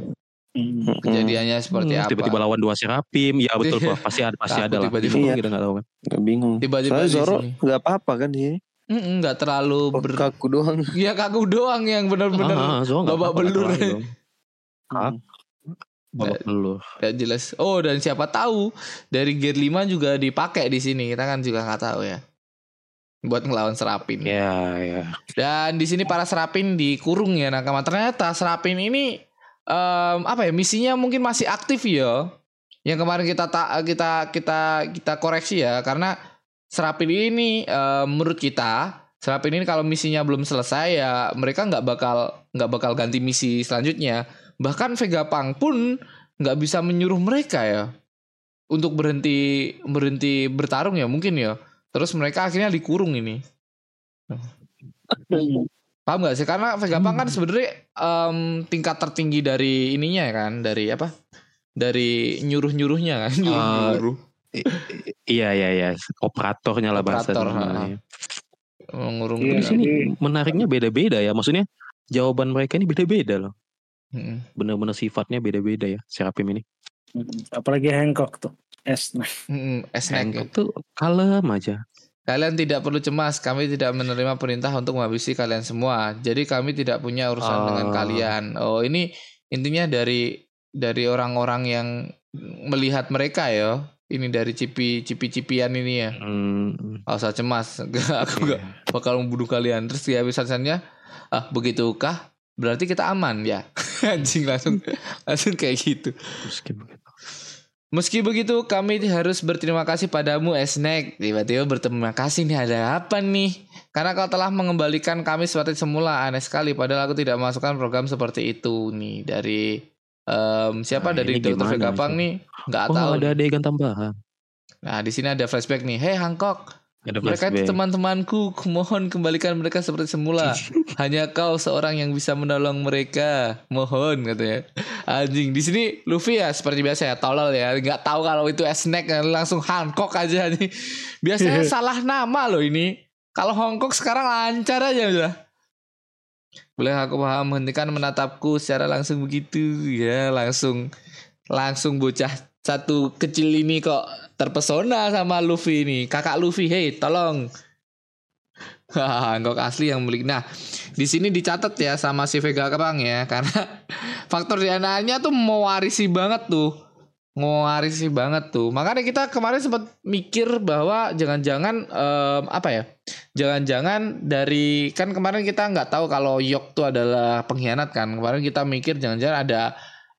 Hmm. Kejadiannya seperti Hmm, apa. Tiba-tiba lawan dua serapim. Ya betul Iya. Prof. Pasti ada pasti ada lah. tiba-tiba. Iya. Kita nggak tahu kan. Nggak bingung. Tiba-tiba Soalnya Zoro nggak apa-apa kan di sini. Mm-mm, nggak terlalu ber. Kaku doang. Ya kaku doang yang benar-benar Ah, Zoro nggak babak apa-apa, nggak belur. Babak belur. Gak jelas. Oh dan siapa tahu dari Gear 5 juga dipakai di sini. Kita kan juga nggak tahu ya. Buat ngelawan serapin. Ya, ya. Dan di sini para serapin dikurung ya nakama. Ternyata serapin ini em, apa ya misinya mungkin masih aktif ya. Yang kemarin kita tak kita kita kita koreksi ya karena serapin ini em, menurut kita serapin ini kalau misinya belum selesai ya mereka nggak bakal nggak bakal ganti misi selanjutnya. Bahkan Vega Pang pun nggak bisa menyuruh mereka ya untuk berhenti berhenti bertarung ya mungkin ya. Terus mereka akhirnya dikurung ini. Paham gak sih? Karena Vega Pang kan sebenarnya em, tingkat tertinggi dari ininya ya kan, dari apa? Dari nyuruh-nyuruhnya kan, nyuruh-nyuruh. Iya, iya, iya. Operatornya lah bahasa Operator, namanya. Mengurung Iya, Di dia. sini jadi- menariknya beda-beda ya. Maksudnya jawaban mereka ini beda-beda loh. Mm-mm. Bener-bener sifatnya beda-beda ya. Serapim ini. Hmm. Apalagi Hancock tuh. S. Nah. Mm-mm, snack ya. Hancock tuh kalem aja. Kalian tidak perlu cemas, kami tidak menerima perintah untuk menghabisi kalian semua. Jadi kami tidak punya urusan Oh. dengan kalian. Oh, ini intinya dari dari orang-orang yang melihat mereka ya. Ini dari cipi cipi-cipian ini ya. Hmm, usah cemas, aku iya. gak bakal membunuh kalian. Terus di episode-nya, ah begitukah? Berarti kita aman ya. Anjing langsung langsung kayak gitu. Meski begitu. Meski begitu, kami harus berterima kasih padamu, Esnek. Tiba-tiba berterima kasih nih, ada apa nih? Karena kau telah mengembalikan kami seperti semula. Aneh sekali, padahal aku tidak masukkan program seperti itu nih. Dari em, siapa? Nah, dari gimana Vegapang nih? Nggak Oh tahu. ada adegan tambahan. Nah, di sini ada flashback nih. Hey Hancock, Ada mereka itu teman-temanku. Kumohon kembalikan mereka seperti semula. Hanya kau seorang yang bisa menolong mereka. Mohon katanya. Anjing di sini Luffy ya seperti biasa ya tolol ya. Nggak tahu kalau itu snack langsung Hancock aja nih. Biasanya salah nama loh ini. Kalau Hongkong sekarang lancar aja udah. Boleh aku paham? Hentikan menatapku secara langsung begitu. Ya langsung langsung bocah satu kecil ini kok terpesona sama Luffy ini. Kakak Luffy hei tolong. Hancock asli yang milik. Nah, di sini dicatat ya sama si Vega Kerang ya, karena faktor DNA-nya tuh mewarisi banget tuh, mewarisi banget tuh. Makanya kita kemarin sempat mikir bahwa jangan-jangan em, apa ya, jangan-jangan dari kan kemarin kita nggak tahu kalau Yok tuh adalah pengkhianat kan. Kemarin kita mikir jangan-jangan ada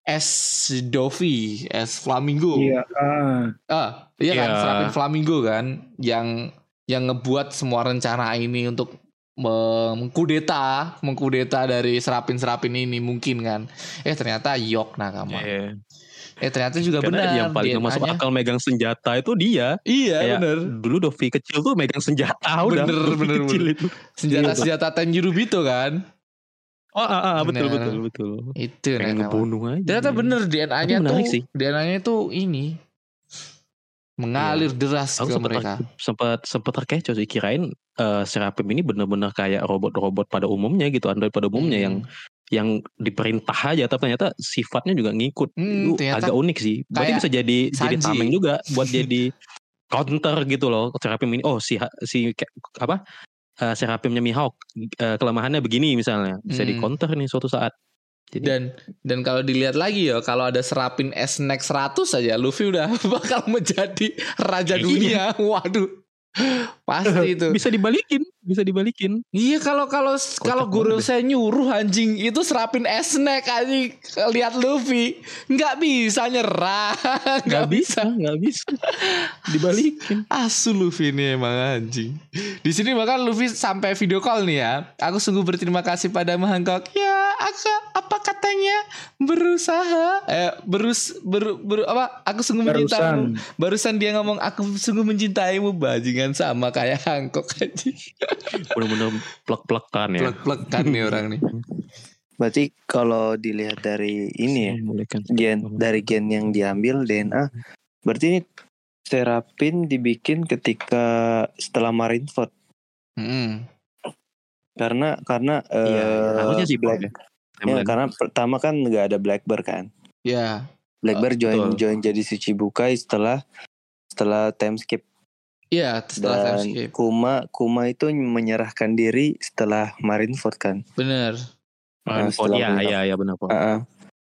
S Dovi, S Flamingo. Iya. ah. Ah, iya kan Iya. serapin flamingo kan yang yang ngebuat semua rencana ini untuk mengkudeta, mengkudeta dari serapin-serapin ini mungkin kan. Eh ternyata Yok Nakama. Iya. Eh ternyata juga Karena benar. yang paling masuk akal megang senjata itu dia. Iya Kayak bener. Dulu Dovi kecil tuh megang senjata udah. Bener, Dovi bener, kecil itu. Senjata-senjata Tenjirubito kan. Oh, ah, ah, betul, Bener. betul, betul. Itu Pengen ngebunuh aja. Ternyata bener DNA-nya tuh sih. DNA-nya tuh ini mengalir deras Aku ke sempat mereka. sempat sempat terkecoh sih kirain eh, Serapim ini benar-benar kayak robot-robot pada umumnya gitu, android pada umumnya Hmm. yang diperintah aja tapi ternyata sifatnya juga ngikut. Hmm, Itu agak unik sih. Berarti bisa jadi jadi Sanji. tameng juga buat jadi counter gitu loh Serapim ini. Oh si si apa? eh, Serapimnya Mihawk eh, kelemahannya begini misalnya bisa di Hmm. counter nih suatu saat. Jadi Dan dan kalau dilihat lagi ya, kalau ada serapin S-Nex 100 saja, Luffy udah bakal menjadi raja Iya. dunia. Waduh. Pasti itu. bisa dibalikin, bisa dibalikin. Iya kalau kalau kalau guru saya nyuruh anjing itu serapin S-Nex anjing. Lihat Luffy nggak bisa nyerah. Nggak bisa nggak bisa. Dibalikin. asu Luffy ini emang anjing. Di sini bahkan Luffy sampai video call nih ya. Aku sungguh berterima kasih pada Hancock ya aku apa katanya? Berusaha. Eh berus ber, ber- apa? Aku sungguh mencintaimu Barusan. dia ngomong aku sungguh mencintaimu bajingan sama kayak Hancock anjing Bener-bener plek-plekan ya. plek-plekan nih orang nih Berarti kalau dilihat dari ini ya, gen dari gen yang diambil DNA, berarti ini Serapin dibikin ketika setelah Marineford Mm-mm. karena karena Iya, eh, harusnya sih Black, ya. ya, karena pertama kan nggak ada Blackbird kan. ya Blackbird join betul. join jadi Shichibukai setelah setelah time skip Iya, setelah dan. Kuma Kuma itu menyerahkan diri setelah Marineford kan. Bener. Nah, Oh setelah iya Marineford. iya iya benar Bob. Ah, ah.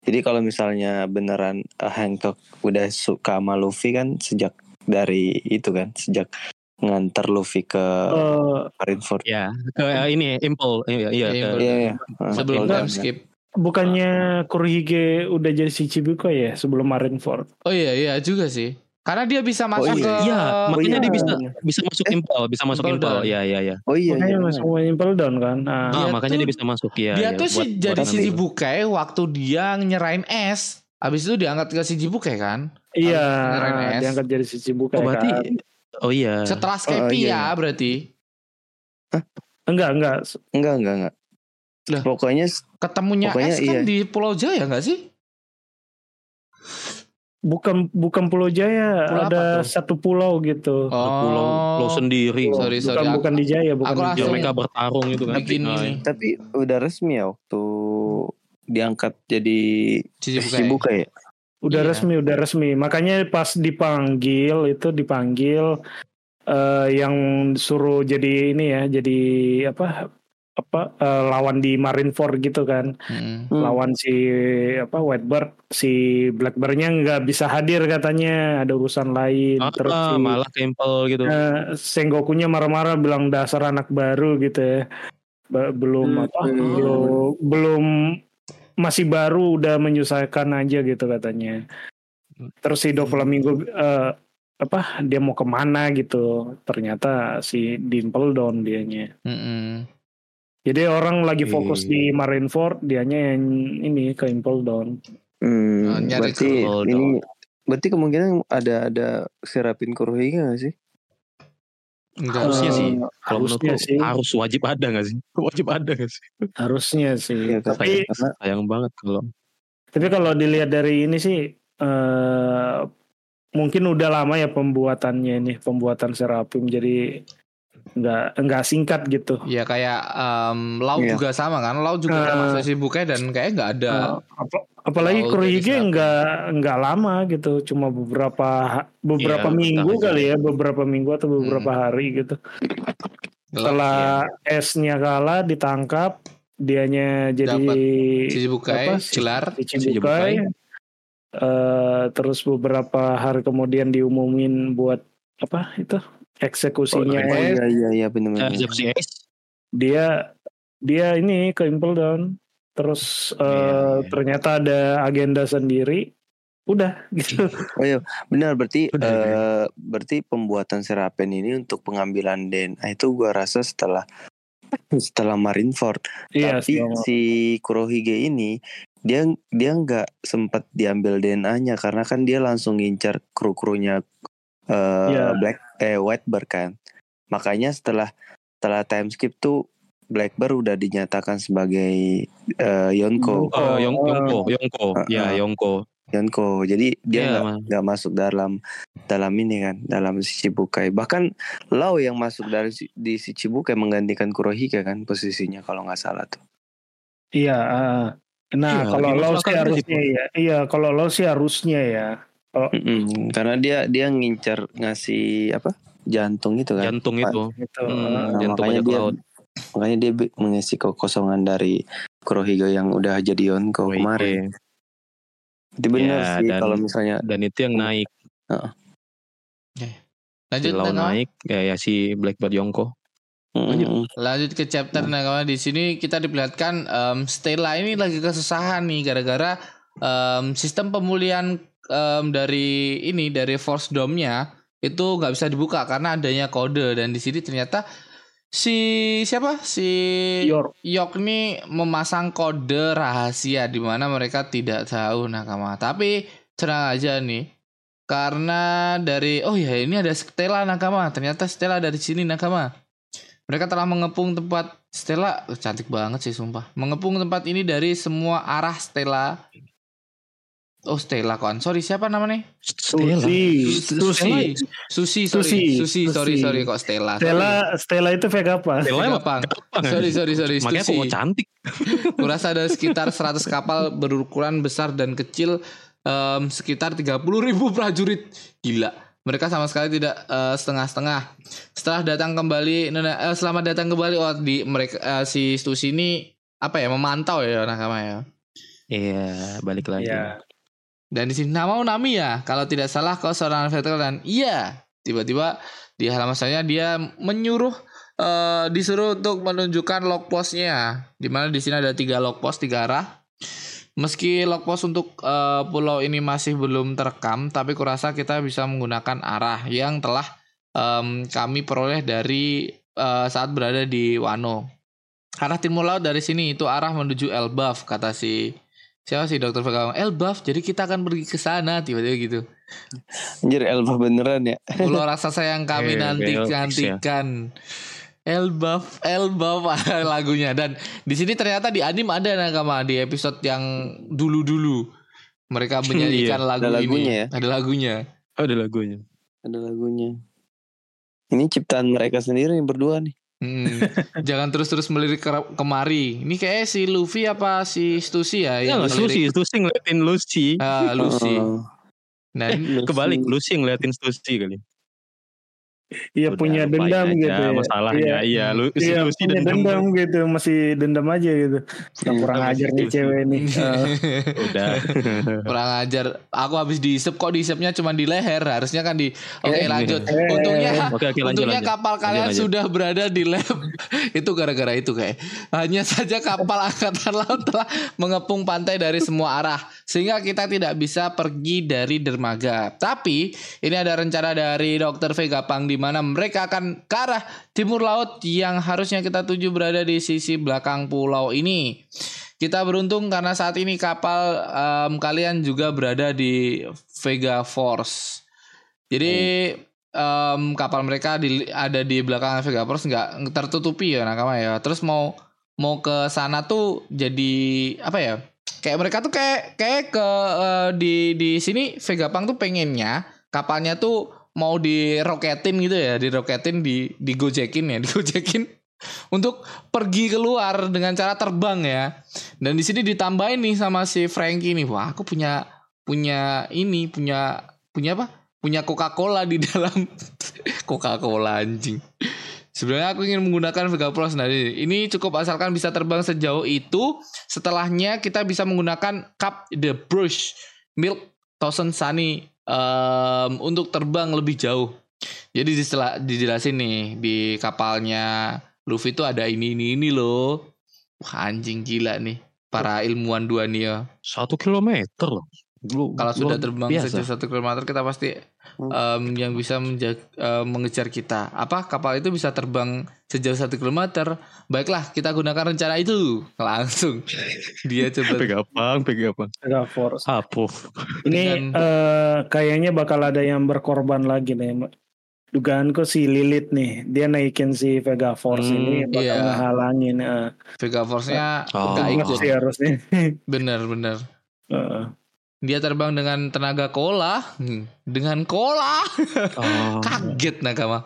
Jadi kalau misalnya beneran uh, Hancock udah suka sama Luffy kan sejak dari itu kan, sejak nganter Luffy ke Eh, Marineford. Ya, ke ini Impel iya iya. Iya iya. Ah, Sebelum skip. bukannya Kurohige udah jadi Shichibukai ya sebelum Marineford? Oh iya iya juga sih. Karena dia bisa masuk iya. ke Iya, makanya iya. dia bisa bisa masuk Impel, bisa masuk Impel. Iya iya iya. Oh iya Makanya iya. masuk Impel Down kan. Nah, Ah, Dia makanya tuh- dia bisa masuk ya. dia ya. tuh sih Buat- jadi buat- si- Shichibukai waktu dia nyerahin es. Habis itu diangkat ke Shichibukai kan. iya, S. diangkat jadi Shichibukai Oh berarti kan. Oh iya. Setelah Oh, Skepi iya. ya berarti. Enggak, enggak. Enggak enggak enggak. Lah. Pokoknya Ketemunya Pokoknya es kan iya. di Pulau Jaya nggak sih? Bukan bukan Pulau Jaya, Pulau ada tuh? satu pulau gitu. Ada pulau pulau sendiri. Oh. Sorry, bukan sorry. Aku- bukan di Jaya, bukan aku di Jaya. mereka bertarung gitu kan. Bikin Nah, ini. tapi udah resmi ya waktu diangkat jadi Shichibukai. Shichibukai ya. Udah Iya. resmi, udah resmi. Makanya pas dipanggil itu dipanggil eh, yang suruh jadi ini ya, jadi apa apa eh, lawan di Marineford gitu kan. Mm. Hmm. Lawan si apa Whitebird, si Blackbird-nya nggak bisa hadir katanya, ada urusan lain. Ah, Terus si malah Impel gitu. eh, Sengokunya marah-marah bilang dasar anak baru gitu ya. Ba- belum Hmm, apa? hmm. Belum belum masih baru udah menyusahkan aja gitu katanya. Terus si Doflamingo eh, apa dia mau ke mana gitu. Ternyata si Dimple Down dianya. Mm-mm. Jadi orang lagi Oke. fokus di Marineford, dianya yang ini ke Impel Down. Hmm, nyari berarti ini berarti kemungkinan ada ada Serapin Kurohige gak sih? Enggak. Harusnya Eh, sih. Kalau harusnya menurutku sih. harus wajib ada gak sih? Wajib ada gak sih? Harusnya sih. Iya, Tapi karena Sayang banget kalau Tapi kalau dilihat dari ini sih eh mungkin udah lama ya pembuatannya ini, pembuatan Serapim. Jadi nggak nggak singkat gitu. Ya kayak em, laut Iya. juga sama kan. Laut juga Eh. termasuk Shichibukai dan kayak nggak ada. Uh, apa- apalagi Laut Kurohige jadi siapa? nggak nggak lama gitu, cuma beberapa beberapa Iya, minggu kali ya, beberapa minggu atau beberapa Hmm. hari gitu. Setelah S-nya kalah ditangkap, dianya jadi Dapat Shichibukai apa, gelar. Shichibukai. Eh, terus beberapa hari kemudian diumumin buat apa itu eksekusinya Oh S. iya iya iya benar-benar. Eksekusi S. dia dia ini ke Impel Down terus Iya, iya. ternyata ada agenda sendiri udah gitu Oh iya, benar berarti Benar, eh, berarti pembuatan Serapen ini untuk pengambilan DNA itu gua rasa setelah setelah Marineford. iya Tapi selama- si Kurohige ini dia dia nggak sempat diambil DNA-nya karena kan dia langsung ngincar kru-krunya eh, Iya. Black eh Whitebird kan. Makanya setelah setelah time skip tuh Blackbird udah dinyatakan sebagai eh, Yonko. Yonko. Oh. Yongko, Yongko, ya Uh-uh. Yongko. Yonko. Jadi dia Iya, nggak Mas. nggak masuk dalam dalam ini kan, dalam Shichibukai. Bahkan Lau yang masuk dari si- di Shichibukai menggantikan Kurohige kan posisinya kalau nggak salah tuh. iya ah. nah Iya, kalau masuk sih sih, harusnya ya iya kalau lo sih harusnya ya Mm-mm. Karena dia dia ngincar ngasih apa jantung itu kan. Jantung itu. gitu Hmm, Ah. Nah, jantung makanya dia laut. makanya dia mengisi kekosongan dari Kurohige yang udah jadi Yonko Wih, kemarin. Itu benar Ya, sih dan- kalau misalnya Dan itu yang naik. Si Lanjut Lau Nakama. naik, ya, ya si Blackbird Yongko. Mm-mm. Lanjut ke chapter Nakama di sini kita diperlihatkan em, Stella ini lagi kesusahan nih gara-gara em, sistem pemulihan em, dari ini dari force dome-nya itu nggak bisa dibuka karena adanya kode dan di sini ternyata si siapa si Yor Yok nih memasang kode rahasia di mana mereka tidak tahu nakama. Tapi tenang aja nih. Karena dari oh ya ini ada Stella nakama. Ternyata Stella dari sini nakama. Mereka telah mengepung tempat Stella oh, cantik banget sih sumpah. Mengepung tempat ini dari semua arah Stella. Oh Stella kon. Sorry siapa namanya? Stella. Susi Susi. Susi Susi, sorry. Susi. Susi, sorry, sorry kok Stella. Stella Stella itu fake apa Stella gampang, Sorry, sorry, sorry. Makanya kok Susi. cantik. Kurasa ada sekitar 100 kapal berukuran besar dan kecil em, sekitar 30 ribu prajurit. Gila. Mereka sama sekali tidak eh, setengah-setengah. Setelah datang kembali, Nona- eh, selamat datang kembali. Oh, di mereka eh, si Stusi ini apa ya memantau ya nakama ya. Iya, balik lagi. ya Dan di sini nama Nami ya. Kalau tidak salah kau seorang veteran. Iya. Tiba-tiba di halaman saya dia menyuruh eh, disuruh untuk menunjukkan log postnya. Di mana di sini ada tiga log post tiga arah. Meski log post untuk eh, pulau ini masih belum terekam, tapi kurasa kita bisa menggunakan arah yang telah em, kami peroleh dari eh, saat berada di Wano. Arah timur laut dari sini itu arah menuju Elbaf kata si siapa sih dokter Vega Elbaf jadi kita akan pergi ke sana tiba-tiba gitu Anjir Elva beneran ya. pulau raksasa yang kami Eh, nanti kayak nantikan Elbaf Elbaf lagunya dan di sini ternyata di anim ada nakama di episode yang dulu-dulu mereka menyanyikan lagu ada ini lagunya ya? ada lagunya ada lagunya. Ada lagunya. Ini ciptaan mereka sendiri yang berdua nih. Hmm, jangan terus-terus melirik ke- kemari ini kayak si Luffy apa si Stussy ya Ya nggak ngelirik? Lucy ngeliatin Lucy. Ah, Lucy Oh, nah Lucy. Kebalik, Lucy ngeliatin Lucy kali. Iya Udah, punya dendam aja gitu ya. Masalahnya, Iya. iya. Lu, si Iya punya dendam. dendam gitu masih dendam aja gitu. Yang kurang ajar nih cewek nih. Udah. kurang ajar aku habis diisep kok diisepnya cuma di leher harusnya kan di oke Eh, lanjut eh, untungnya Oke, oke lanjut untungnya lanjut. kapal kalian lanjut. sudah berada di lab itu gara-gara itu kayak hanya saja kapal angkatan laut telah mengepung pantai dari semua arah sehingga kita tidak bisa pergi dari dermaga tapi ini ada rencana dari dokter Vega Pang di mana mereka akan ke arah timur laut yang harusnya kita tuju berada di sisi belakang pulau ini kita beruntung karena saat ini kapal em, kalian juga berada di Vega Force. Jadi em, kapal mereka di, ada di belakang Vega Force nggak tertutupi ya nakama ya. Terus mau mau ke sana tuh jadi apa ya? Kayak mereka tuh kayak kayak ke eh, di di sini Vega Pang tuh pengennya kapalnya tuh mau diroketin gitu ya, diroketin di digojekin ya, digojekin untuk pergi keluar dengan cara terbang ya. Dan di sini ditambahin nih sama si Frankie nih, wah aku punya punya ini, punya punya apa? Punya Coca-Cola di dalam Coca-Cola anjing. Sebenarnya aku ingin menggunakan Vega Pro nah ini cukup asalkan bisa terbang sejauh itu. Setelahnya kita bisa menggunakan cup the brush milk thousand sunny um, untuk terbang lebih jauh. Jadi setelah dijelasin nih di kapalnya Luffy itu ada ini ini ini loh. Wah anjing gila nih para ilmuwan dua nih ya. Satu kilometer loh. Lu, Kalau sudah terbang biasa. sejauh satu kilometer kita pasti um, yang bisa menja- um, mengejar kita. Apa kapal itu bisa terbang sejauh satu kilometer? Baiklah kita gunakan rencana itu langsung. Dia coba Pegapang, pegapang. Mega Force. Apa? Ini Dengan- eh, kayaknya bakal ada yang berkorban lagi nih. Dugaanku si Lilith nih, dia naikin si Vega Force Hmm, ini bakal iya. ngehalangin. eh. Vega Force-nya Oh. nggak Ingat ikut. sih harusnya. Bener-bener. Heeh. Dia terbang dengan tenaga kola, Hmm, dengan kola. Oh. Kaget Nakama.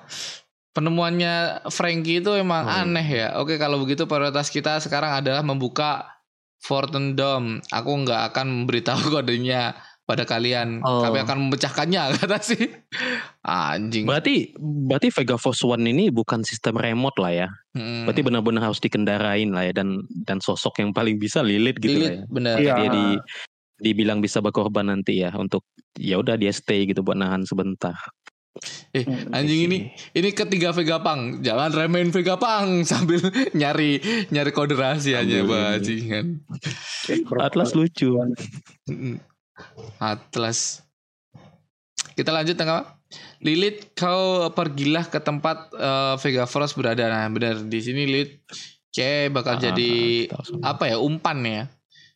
Penemuannya Frankie itu emang Oh. aneh ya. Oke kalau begitu prioritas kita sekarang adalah membuka Fortune Dome. Aku nggak akan memberitahu kodenya pada kalian. Oh. Kami akan memecahkannya kata sih. Anjing. Berarti berarti Vega Force One ini bukan sistem remote lah ya. Hmm. Berarti benar-benar harus dikendarain lah ya dan dan sosok yang paling bisa Lilith gitu lah ya. Lilith, bener. Iya. Dia di dibilang bisa berkorban nanti ya untuk ya udah dia stay gitu buat nahan sebentar. Eh, anjing ini ini ketiga Vega Pang. Jangan remehin Vega Pang sambil nyari nyari kode rahasianya bajingan. Atlas lucu. Atlas. Kita lanjut tengah. Lilith, kau pergilah ke tempat eh, Vega Force berada. Nah, benar di sini Lilith kayak bakal Ah, jadi apa ya umpan ya.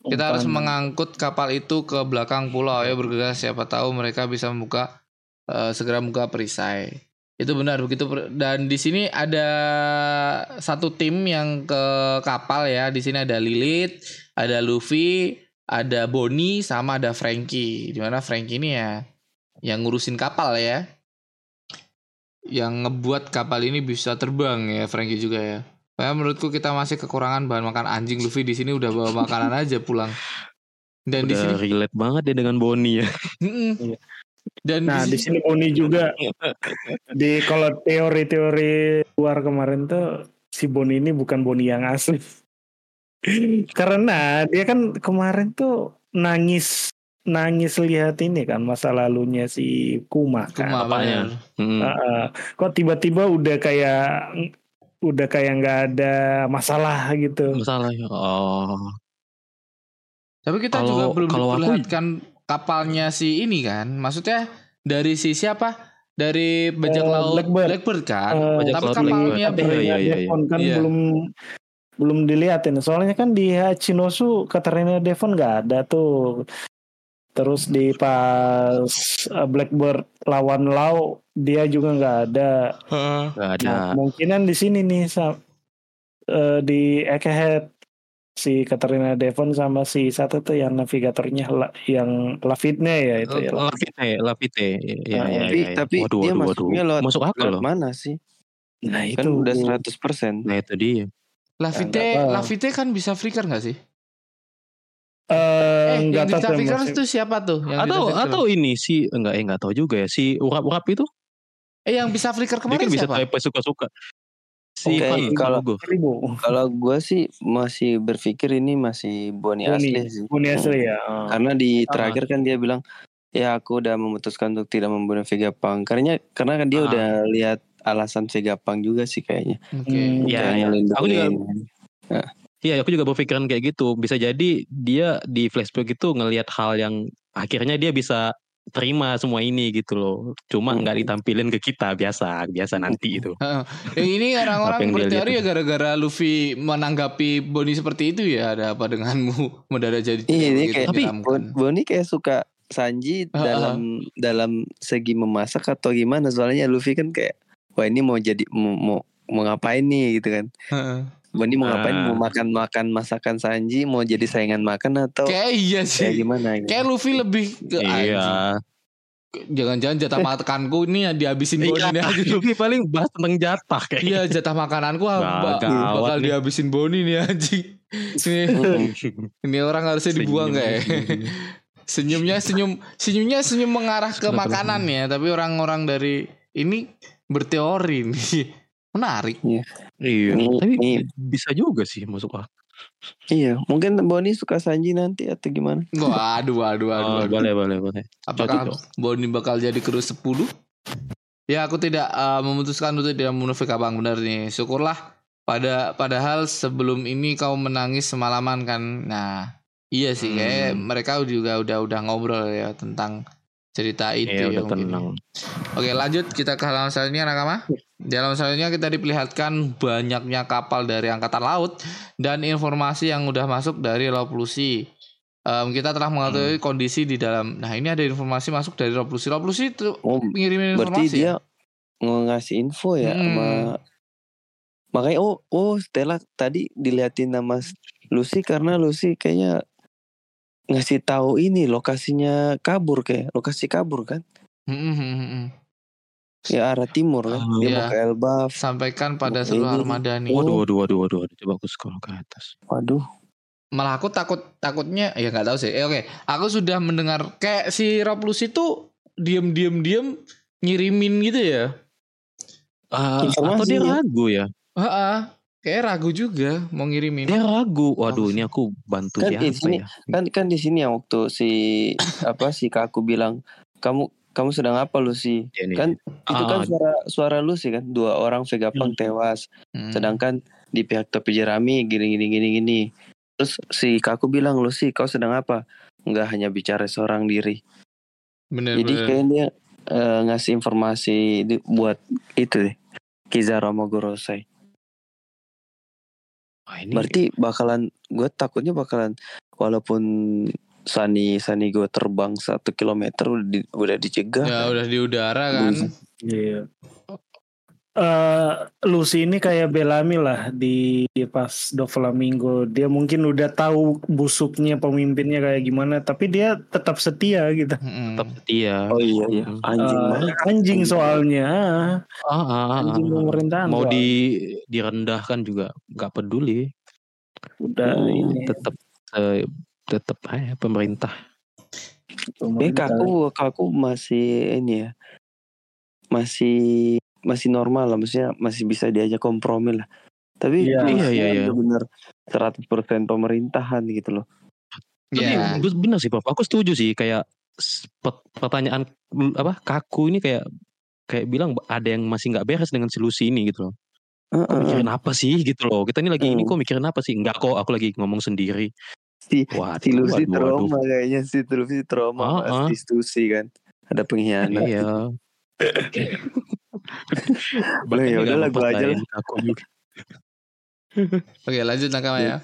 Kita harus mengangkut kapal itu ke belakang pulau ya bergegas siapa tahu mereka bisa membuka eh, segera membuka perisai. Itu benar begitu dan di sini ada satu tim yang ke kapal ya. Di sini ada Lilith, ada Luffy, ada Bonnie sama ada Frankie. Di mana Frankie ini ya yang ngurusin kapal ya. Yang ngebuat kapal ini bisa terbang ya Frankie juga ya. Kayak menurutku kita masih kekurangan bahan makan anjing Luffy di sini udah bawa makanan aja pulang. Dan di sini relate banget ya dengan Bonnie ya. Iya. dan Nah, di di sini Boni juga di kalau teori-teori luar kemarin tuh si Boni ini bukan Boni yang asli. Karena dia kan kemarin tuh nangis nangis lihat ini kan masa lalunya si Kuma kan. Kuma apanya? Hmm. Heeh. kok tiba-tiba udah kayak udah kayak nggak ada masalah gitu. Masalah ya. Oh. Tapi kita Kalau- juga belum kalau aku- kapalnya si ini kan. Maksudnya dari si siapa? Dari bajak Eh, laut Blackbird. kan. Eh, Bajak Tapi laut kapalnya Blackbird. Iya, iya, iya. Devon kan Iya. belum belum dilihatin. Soalnya kan di Hachinosu Katarina Devon nggak ada tuh. Terus di pas uh, Blackbird lawan Lau dia juga nggak ada. Heeh. Gak ada. Nah, kemungkinan di sini nih sa- eh, di Ekehead si Katarina Devon sama si satu tuh yang navigatornya La- yang Lafitnya ya itu ya. Lafite. Ya, ya, tapi ya, ya. tapi Waduh, dia waduh, masuknya waduh. lewat, Masuk akal lewat loh. mana sih? Nah Kan itu udah 100%. Nah itu dia. Lafite, Ya, nggak tahu. Lafite kan bisa flicker nggak sih? Eh, Eh, yang bisa flicker masih- itu siapa tuh? Yang Atau bisa atau ini si enggak eh enggak tahu juga ya si urap-urap itu eh yang bisa flicker dia kemarin kan bisa siapa? type suka-suka. Si Oke, Van kalau-. Kalau gue sih masih berpikir ini masih Boni Boni, asli sih. Boni asli ya. Oh. Karena di Sama. terakhir kan dia bilang ya aku udah memutuskan untuk tidak membunuh Vega Pang. Karena karena kan dia Ah. udah lihat alasan Vega Pang juga sih kayaknya. Oke. Hmm. Iya, Kayak iya. ngelindungin. Aku juga Iya, aku juga berpikiran kayak gitu. Bisa jadi dia di flashback itu ngelihat hal yang akhirnya dia bisa terima semua ini gitu loh. Cuma Hmm. nggak ditampilin ke kita biasa, biasa nanti itu. Heeh. Eh, ini orang-orang yang berteori ya gara-gara Luffy menanggapi Bonnie seperti itu ya ada apa denganmu mendadak jadi Iya, ini gitu kayak Tapi- diramkan. Bon- Boni kayak suka Sanji dalam dalam segi memasak atau gimana soalnya Luffy kan kayak wah ini mau jadi mau mau, mau ngapain nih gitu kan Boni mau ngapain Ah. mau makan makan masakan Sanji mau jadi saingan makan atau Kayak iya kayak sih. gimana gitu. Kayak Luffy lebih ke anjing. Iya. jangan-jangan jatah makanku ini dihabisin Boni Iya, nih anjing. Luffy paling bahas tentang jatah kayak. Iya jatah makananku Wah, ba- gawat bakal nih. dihabisin Boni nih anjing. Ini, ini orang harusnya dibuang kayak. Senyumnya senyum senyumnya senyum mengarah ke makanan ya, tapi orang-orang dari ini berteori nih. Menarik. Iya, Nih, tapi nih. bisa juga sih masuk akal. Iya, mungkin Boni suka Sanji nanti atau gimana? Waduh, waduh, waduh, Oh, boleh, boleh, boleh. Apakah. Boni bakal jadi kru 10? Ya aku tidak eh, memutuskan untuk tidak munafik abang benar nih. Syukurlah pada padahal sebelum ini kau menangis semalaman kan. Nah iya sih kayak Hmm. mereka juga udah udah ngobrol ya tentang cerita itu Iya, ya udah mungkin. tenang. Oke lanjut kita ke halaman selanjutnya nakama. Di halaman selanjutnya kita diperlihatkan banyaknya kapal dari angkatan laut dan informasi yang udah masuk dari Lucy. Em, kita telah mengetahui kondisi di dalam. Nah ini ada informasi masuk dari. Laut Lucy itu Oh, ngirimin berarti informasi. dia ngasih info ya Hmm. sama makanya oh oh Stella tadi diliatin nama Lucy karena Lucy kayaknya ngasih tahu ini lokasinya kabur kayak lokasi kabur kan Hmm, hmm, hmm, hmm. ya arah timur kan Oh, dia iya. mau ke Elbaf Sampaikan pada Ini- seluruh armada nih. Waduh, waduh, waduh, waduh, waduh. Coba aku scroll ke atas. waduh Malah aku takut takutnya ya nggak tahu sih. Eh, oke, aku sudah mendengar kayak si Rob Lucy itu diem diem diem ngirimin gitu ya. Ah, Informasi atau dia ya. ragu ya? Heeh. Kayak ragu juga mau ngirimin. Dia ragu. Waduh, ini aku bantu Kan di siapa sini- ya? kan kan di sini yang waktu si apa si kaku bilang kamu kamu sedang apa Lucy Dia nih. kan itu kan Ah. suara suara Lucy kan dua orang Vegapunk tewas Hmm. sedangkan di pihak topi jerami gini gini gini gini terus si kaku bilang Lucy kau sedang apa nggak hanya bicara seorang diri bener jadi bener. kayak dia eh, ngasih informasi di- buat itu deh Kizaru sama Gorosei Wah, ini berarti bakalan gue takutnya bakalan walaupun Sani Sani gue terbang satu kilometer udah di, udah dicegah ya udah di udara kan. Iya. Eh Lucy ini kayak Bellamy lah di di pas Do Flamingo. Dia mungkin udah tahu busuknya pemimpinnya kayak gimana, tapi dia tetap setia gitu. Tetap setia. oh iya iya anjing Eh, banget anjing soalnya, Ah, ah, ah, anjing ah. pemerintahan. Mau soalnya. di direndahkan juga nggak peduli. udah Hmm, ini Tetap eh, tetap aja pemerintah. Eh pemerintah. kaku kaku masih ini ya masih masih normal lah maksudnya masih bisa diajak kompromi lah tapi Iya. Iya, iya, iya. bener 100% pemerintahan gitu loh Ya. Tapi benar sih, Prof. Aku setuju sih kayak pertanyaan apa kaku ini kayak kayak bilang ada yang masih nggak beres dengan si Lucy ini gitu loh. Kok Heeh. mikirin apa sih gitu loh. Kita ini lagi ini Hmm. kok mikirin apa sih? Enggak kok, aku lagi ngomong sendiri. si Waduh, si Lucy waduh, waduh. trauma kayaknya si Lucy trauma pas ah. diskusi kan ada pengkhianat Iya. Lah, ya nggak udahlah, gua aja juga. Oke lanjut nakama ya.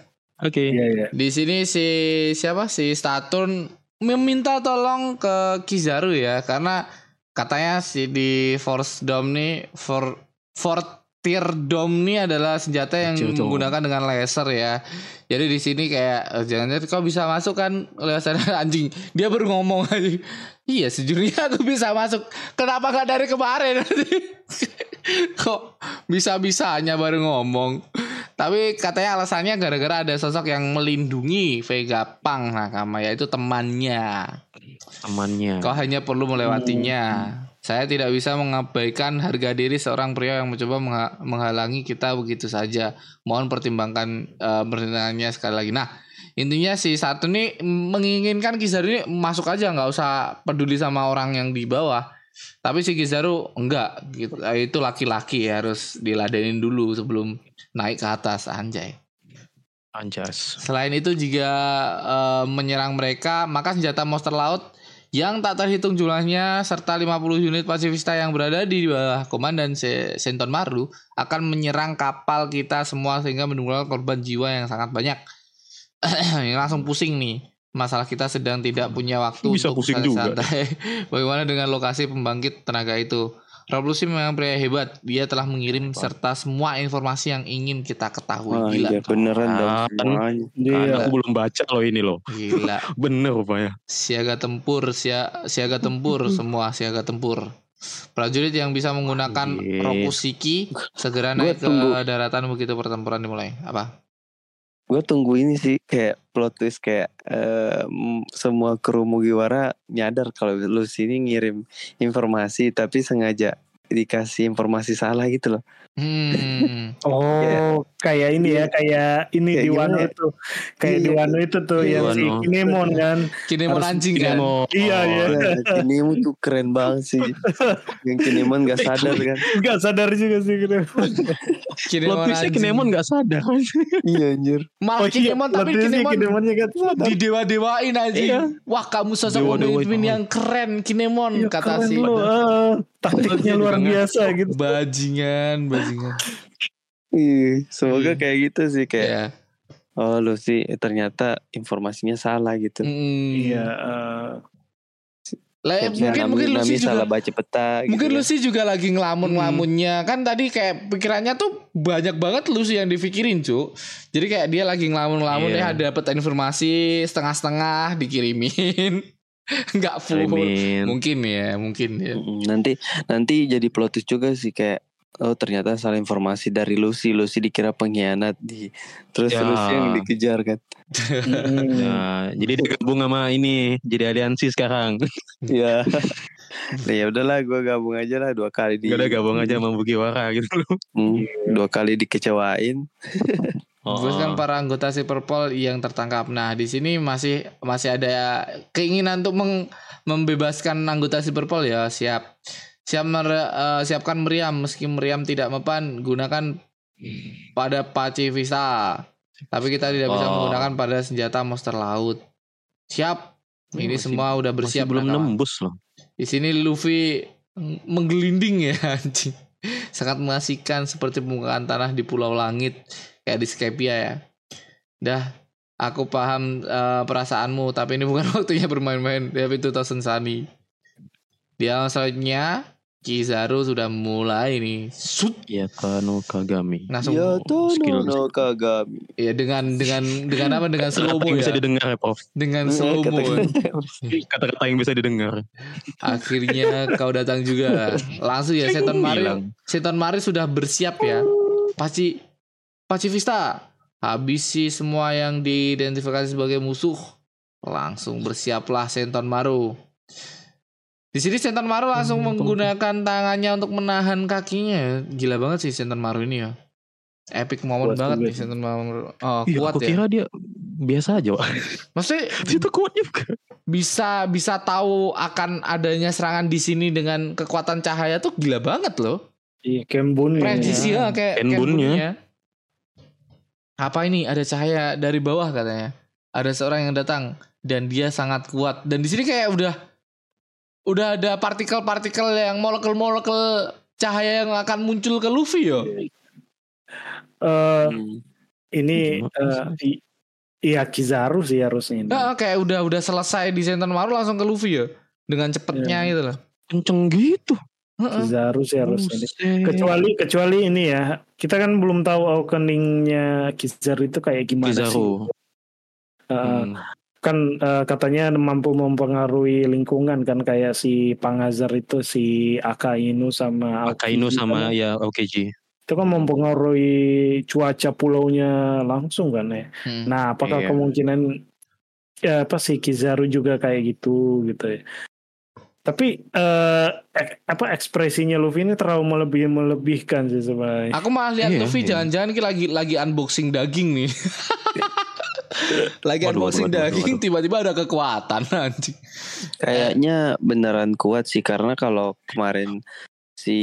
Oke. Iya, iya. Di sini si siapa si Saturn meminta tolong ke Kizaru ya karena katanya si di Force Dome nih for Fortier Dome nih adalah senjata yang Dome. menggunakan dengan laser ya. Jadi di sini kayak eh, jangan-jangan kau bisa masuk kan lewat sana anjing. Dia baru ngomong aja. Iya sejujurnya aku bisa masuk. Kenapa nggak dari kemarin? Kok bisa-bisanya baru ngomong. Tapi katanya alasannya gara-gara ada sosok yang melindungi Vegapunk Nakama yaitu temannya. Temannya. Kau hanya perlu melewatinya. Saya tidak bisa mengabaikan harga diri seorang pria yang mencoba mengha- menghalangi kita begitu saja. Mohon pertimbangkan eh, pertimbangannya sekali lagi. Nah, intinya si satu nih menginginkan Kizaru ini masuk aja nggak usah peduli sama orang yang di bawah. Tapi si Kizaru enggak gitu. Eh, Itu laki-laki ya, harus diladenin dulu sebelum naik ke atas anjay. Anjas. Selain itu jika eh, menyerang mereka, maka senjata monster laut yang tak terhitung jumlahnya serta 50 unit pasifista yang berada di bawah komandan Se- Senton Maru akan menyerang kapal kita semua sehingga menimbulkan korban jiwa yang sangat banyak. Ini langsung pusing nih. Masalah kita sedang tidak punya waktu Bisa untuk pusing juga. santai. Bagaimana dengan lokasi pembangkit tenaga itu? Lucy memang pria hebat. Dia telah mengirim serta semua informasi yang ingin kita ketahui. Wah, Gila. iya beneran dong Ah, kan. Kan Iya. aku belum baca loh ini loh. Gila. Bener rupanya. Siaga tempur, sia, siaga tempur semua siaga tempur. Prajurit yang bisa menggunakan Anjir. Rokusiki segera naik ke tunggu. daratan begitu pertempuran dimulai. Apa? Gue tunggu ini sih kayak plot twist kayak m- semua kru Mugiwara nyadar kalau lu sini ngirim informasi tapi sengaja dikasih informasi salah gitu loh. Hmm. Oh, kayak ini ya, kayak ini Kayak di Wano ya? itu. Kayak di Iya. Wano itu tuh Di yang si. Kinemon kan. Kini mau Harus anjing kan? Kinemo. Iya, iya. Nah, Kinemon tuh keren banget sih. Yang Kinemon gak sadar kan. Gak sadar juga sih Kinemon. Twistnya anjing. Kinemon gak sadar. iya anjir. Malah Kinemon tapi Plot twistnya Kinemon Kinemonnya gak sadar. di dewa-dewain anjing. Iya. Wah kamu sosok pemimpin yang keren Kinemon Iya, kata keren si. Taktiknya luar Banget. biasa gitu. bajingan bajingan. Iya, semoga Iya. kayak gitu sih kayak Ya. oh lu sih eh, ternyata informasinya salah gitu. Mm. Iya. eh, Lah, Kayak mungkin mungkin Lucy juga salah baca peta Mungkin gitu. Lucy juga lagi ngelamun-ngelamunnya Kan tadi kayak pikirannya tuh Banyak banget Lucy yang dipikirin cu Jadi kayak dia lagi ngelamun-ngelamun Iya. ya Dapet informasi setengah-setengah Dikirimin Nggak full Kirimin. Mungkin ya Mungkin ya Nanti nanti jadi plot twist juga sih kayak oh ternyata salah informasi dari Lucy. Lucy dikira pengkhianat di terus Ya. Lucy yang dikejar kan. mm, Nah, jadi dia gabung sama ini, jadi aliansi sekarang. Iya. Nah, ya udahlah gue gabung aja lah dua kali di Gak ada gabung aja sama Bugiwara gitu loh. Hmm, dua kali dikecewain. Oh, kan para anggota si Purple yang tertangkap. Nah, di sini masih masih ada keinginan untuk meng- membebaskan anggota si Purple ya. Siap. Siap mer- eh, siapkan meriam meski meriam tidak mempan gunakan pada pacifista. Tapi kita tidak bisa Oh. menggunakan pada senjata monster laut. Siap. Ini Masih- semua udah bersiap Masih belum nembus loh. Di sini Luffy menggelinding ya anjing. Sangat mengasihkan seperti pembukaan tanah di Pulau Langit kayak di Skypia ya. Dah, aku paham eh, perasaanmu, tapi ini bukan waktunya bermain-main. Tapi itu Tosen Sani. Di alam selanjutnya, Kizaru sudah mulai nih. Sut, Ya Kano Kagami. langsung Ya tuh skill. no kagami. ya dengan dengan dengan apa dengan slow Kata-kata mo yang bisa ya. didengar ya, Prof. Dengan Eh, slow mo. kata-kata- yang bisa didengar. Akhirnya kau datang juga. Langsung ya Seton Mari. Seton Mari sudah bersiap ya. Paci Pacifista. Habisi semua yang diidentifikasi sebagai musuh. Langsung bersiaplah Senton Maru. Di sini Senton Maru langsung Hmm, menggunakan tangannya untuk menahan kakinya. Gila banget sih Senton Maru ini ya. Epic moment Kuat banget nih. Senton Maru. Oh, Iya, kuat aku ya. kira dia biasa aja. Wak. Maksudnya Ternyata kuat juga. bisa bisa tahu akan adanya serangan di sini dengan kekuatan cahaya tuh gila banget loh. Iya, Kembun Presisi ya kayak Kenbunnya. Apa ini ada cahaya dari bawah katanya. Ada seorang yang datang dan dia sangat kuat dan di sini kayak udah udah ada partikel-partikel yang molekul-molekul cahaya yang akan muncul ke Luffy yo. Eh, Hmm. ini i- iya Kizaru sih harusnya ini. Nah, kayak udah udah selesai di Senton Maru langsung ke Luffy ya. Dengan cepetnya Iya. gitu loh. Kenceng gitu. Kizaru sih harusnya ini. Kecuali kecuali ini ya, kita kan belum tahu awakeningnya Kizaru itu kayak gimana sih. Kizaru. Eh, Hmm. kan eh, katanya mampu mempengaruhi lingkungan kan kayak si Pangazar itu si Akainu sama Akainu Aokiji sama kan, ya OKG. itu kan mempengaruhi cuaca pulaunya langsung kan ya. Hmm. Nah, apakah Iya. kemungkinan ya apa si Kizaru juga kayak gitu gitu ya. Tapi eh ek- apa ekspresinya Luffy ini terlalu melebih melebihkan sih sebenarnya. Aku malah lihat Iya, Luffy iya. jangan-jangan ki lagi lagi unboxing daging nih. lagi Waduh, unboxing waduh, waduh, daging tiba-tiba ada kekuatan anjing. Kayaknya beneran kuat sih karena kalau kemarin si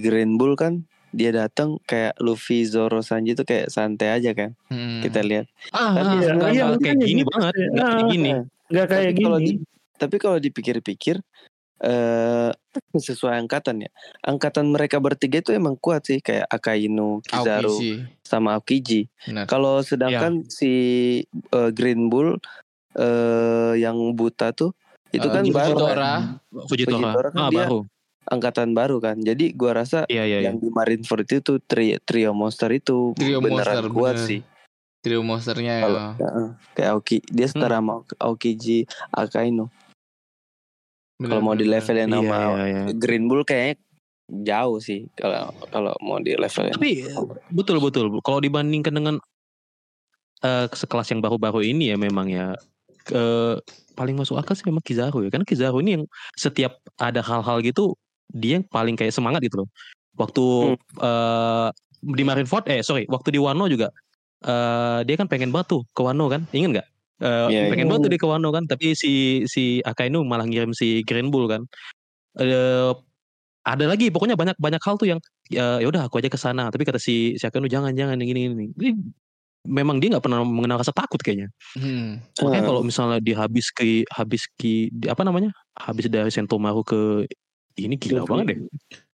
Green Bull kan dia datang kayak Luffy, Zoro, Sanji tuh kayak santai aja kan Hmm. kita lihat. Ah, Tapi ah, iya, nggak- iya, nggak kayak makanya gini gitu banget. Nggak kayak gini. Nggak kayak tapi kalau gini. di- tapi kalau dipikir-pikir eh sesuai angkatan ya. Angkatan mereka bertiga itu emang kuat sih kayak Akainu, Kizaru, Aokiji. sama Aokiji. Kalau sedangkan si eh, Green Bull eh yang buta tuh itu Eh, kan baru Fujitora. kan? Fujitora. Fujitora kan Ah, dia- baru. angkatan baru kan. Jadi gua rasa Iya iya. iya. yang di Marineford itu tri, trio monster itu Trio beneran monster, kuat bener. sih. Trio monsternya ya. Kalau Heeh. kayak Aoki, dia setara sama Aokiji Akainu. Kalau mau di levelin Iya, sama iya, iya. Green Bull kayaknya jauh sih kalau kalau mau di levelin. Tapi betul betul. Kalau dibandingkan dengan eh, sekelas yang baru-baru ini ya memang ya eh, paling masuk akal sih memang Kizaru ya. Karena Kizaru ini yang setiap ada hal-hal gitu dia yang paling kayak semangat gitu loh. Waktu eh, di Marineford eh sorry waktu di Wano juga eh, dia kan pengen tuh ke Wano kan. Ingat nggak? Eh, Iya, pengen iya. banget tuh dia ke Wano kan. Tapi si si Akainu malah ngirim si Green Bull kan. Eh, ada lagi pokoknya banyak banyak hal tuh yang ya ya udah aku aja ke sana tapi kata si si Akanu jangan jangan yang ini ini Jadi, memang dia nggak pernah mengenal rasa takut kayaknya Hmm. makanya Eh, kalau misalnya dia habis ke habis ke di- apa namanya habis dari Sentomaru ke ini gila banget deh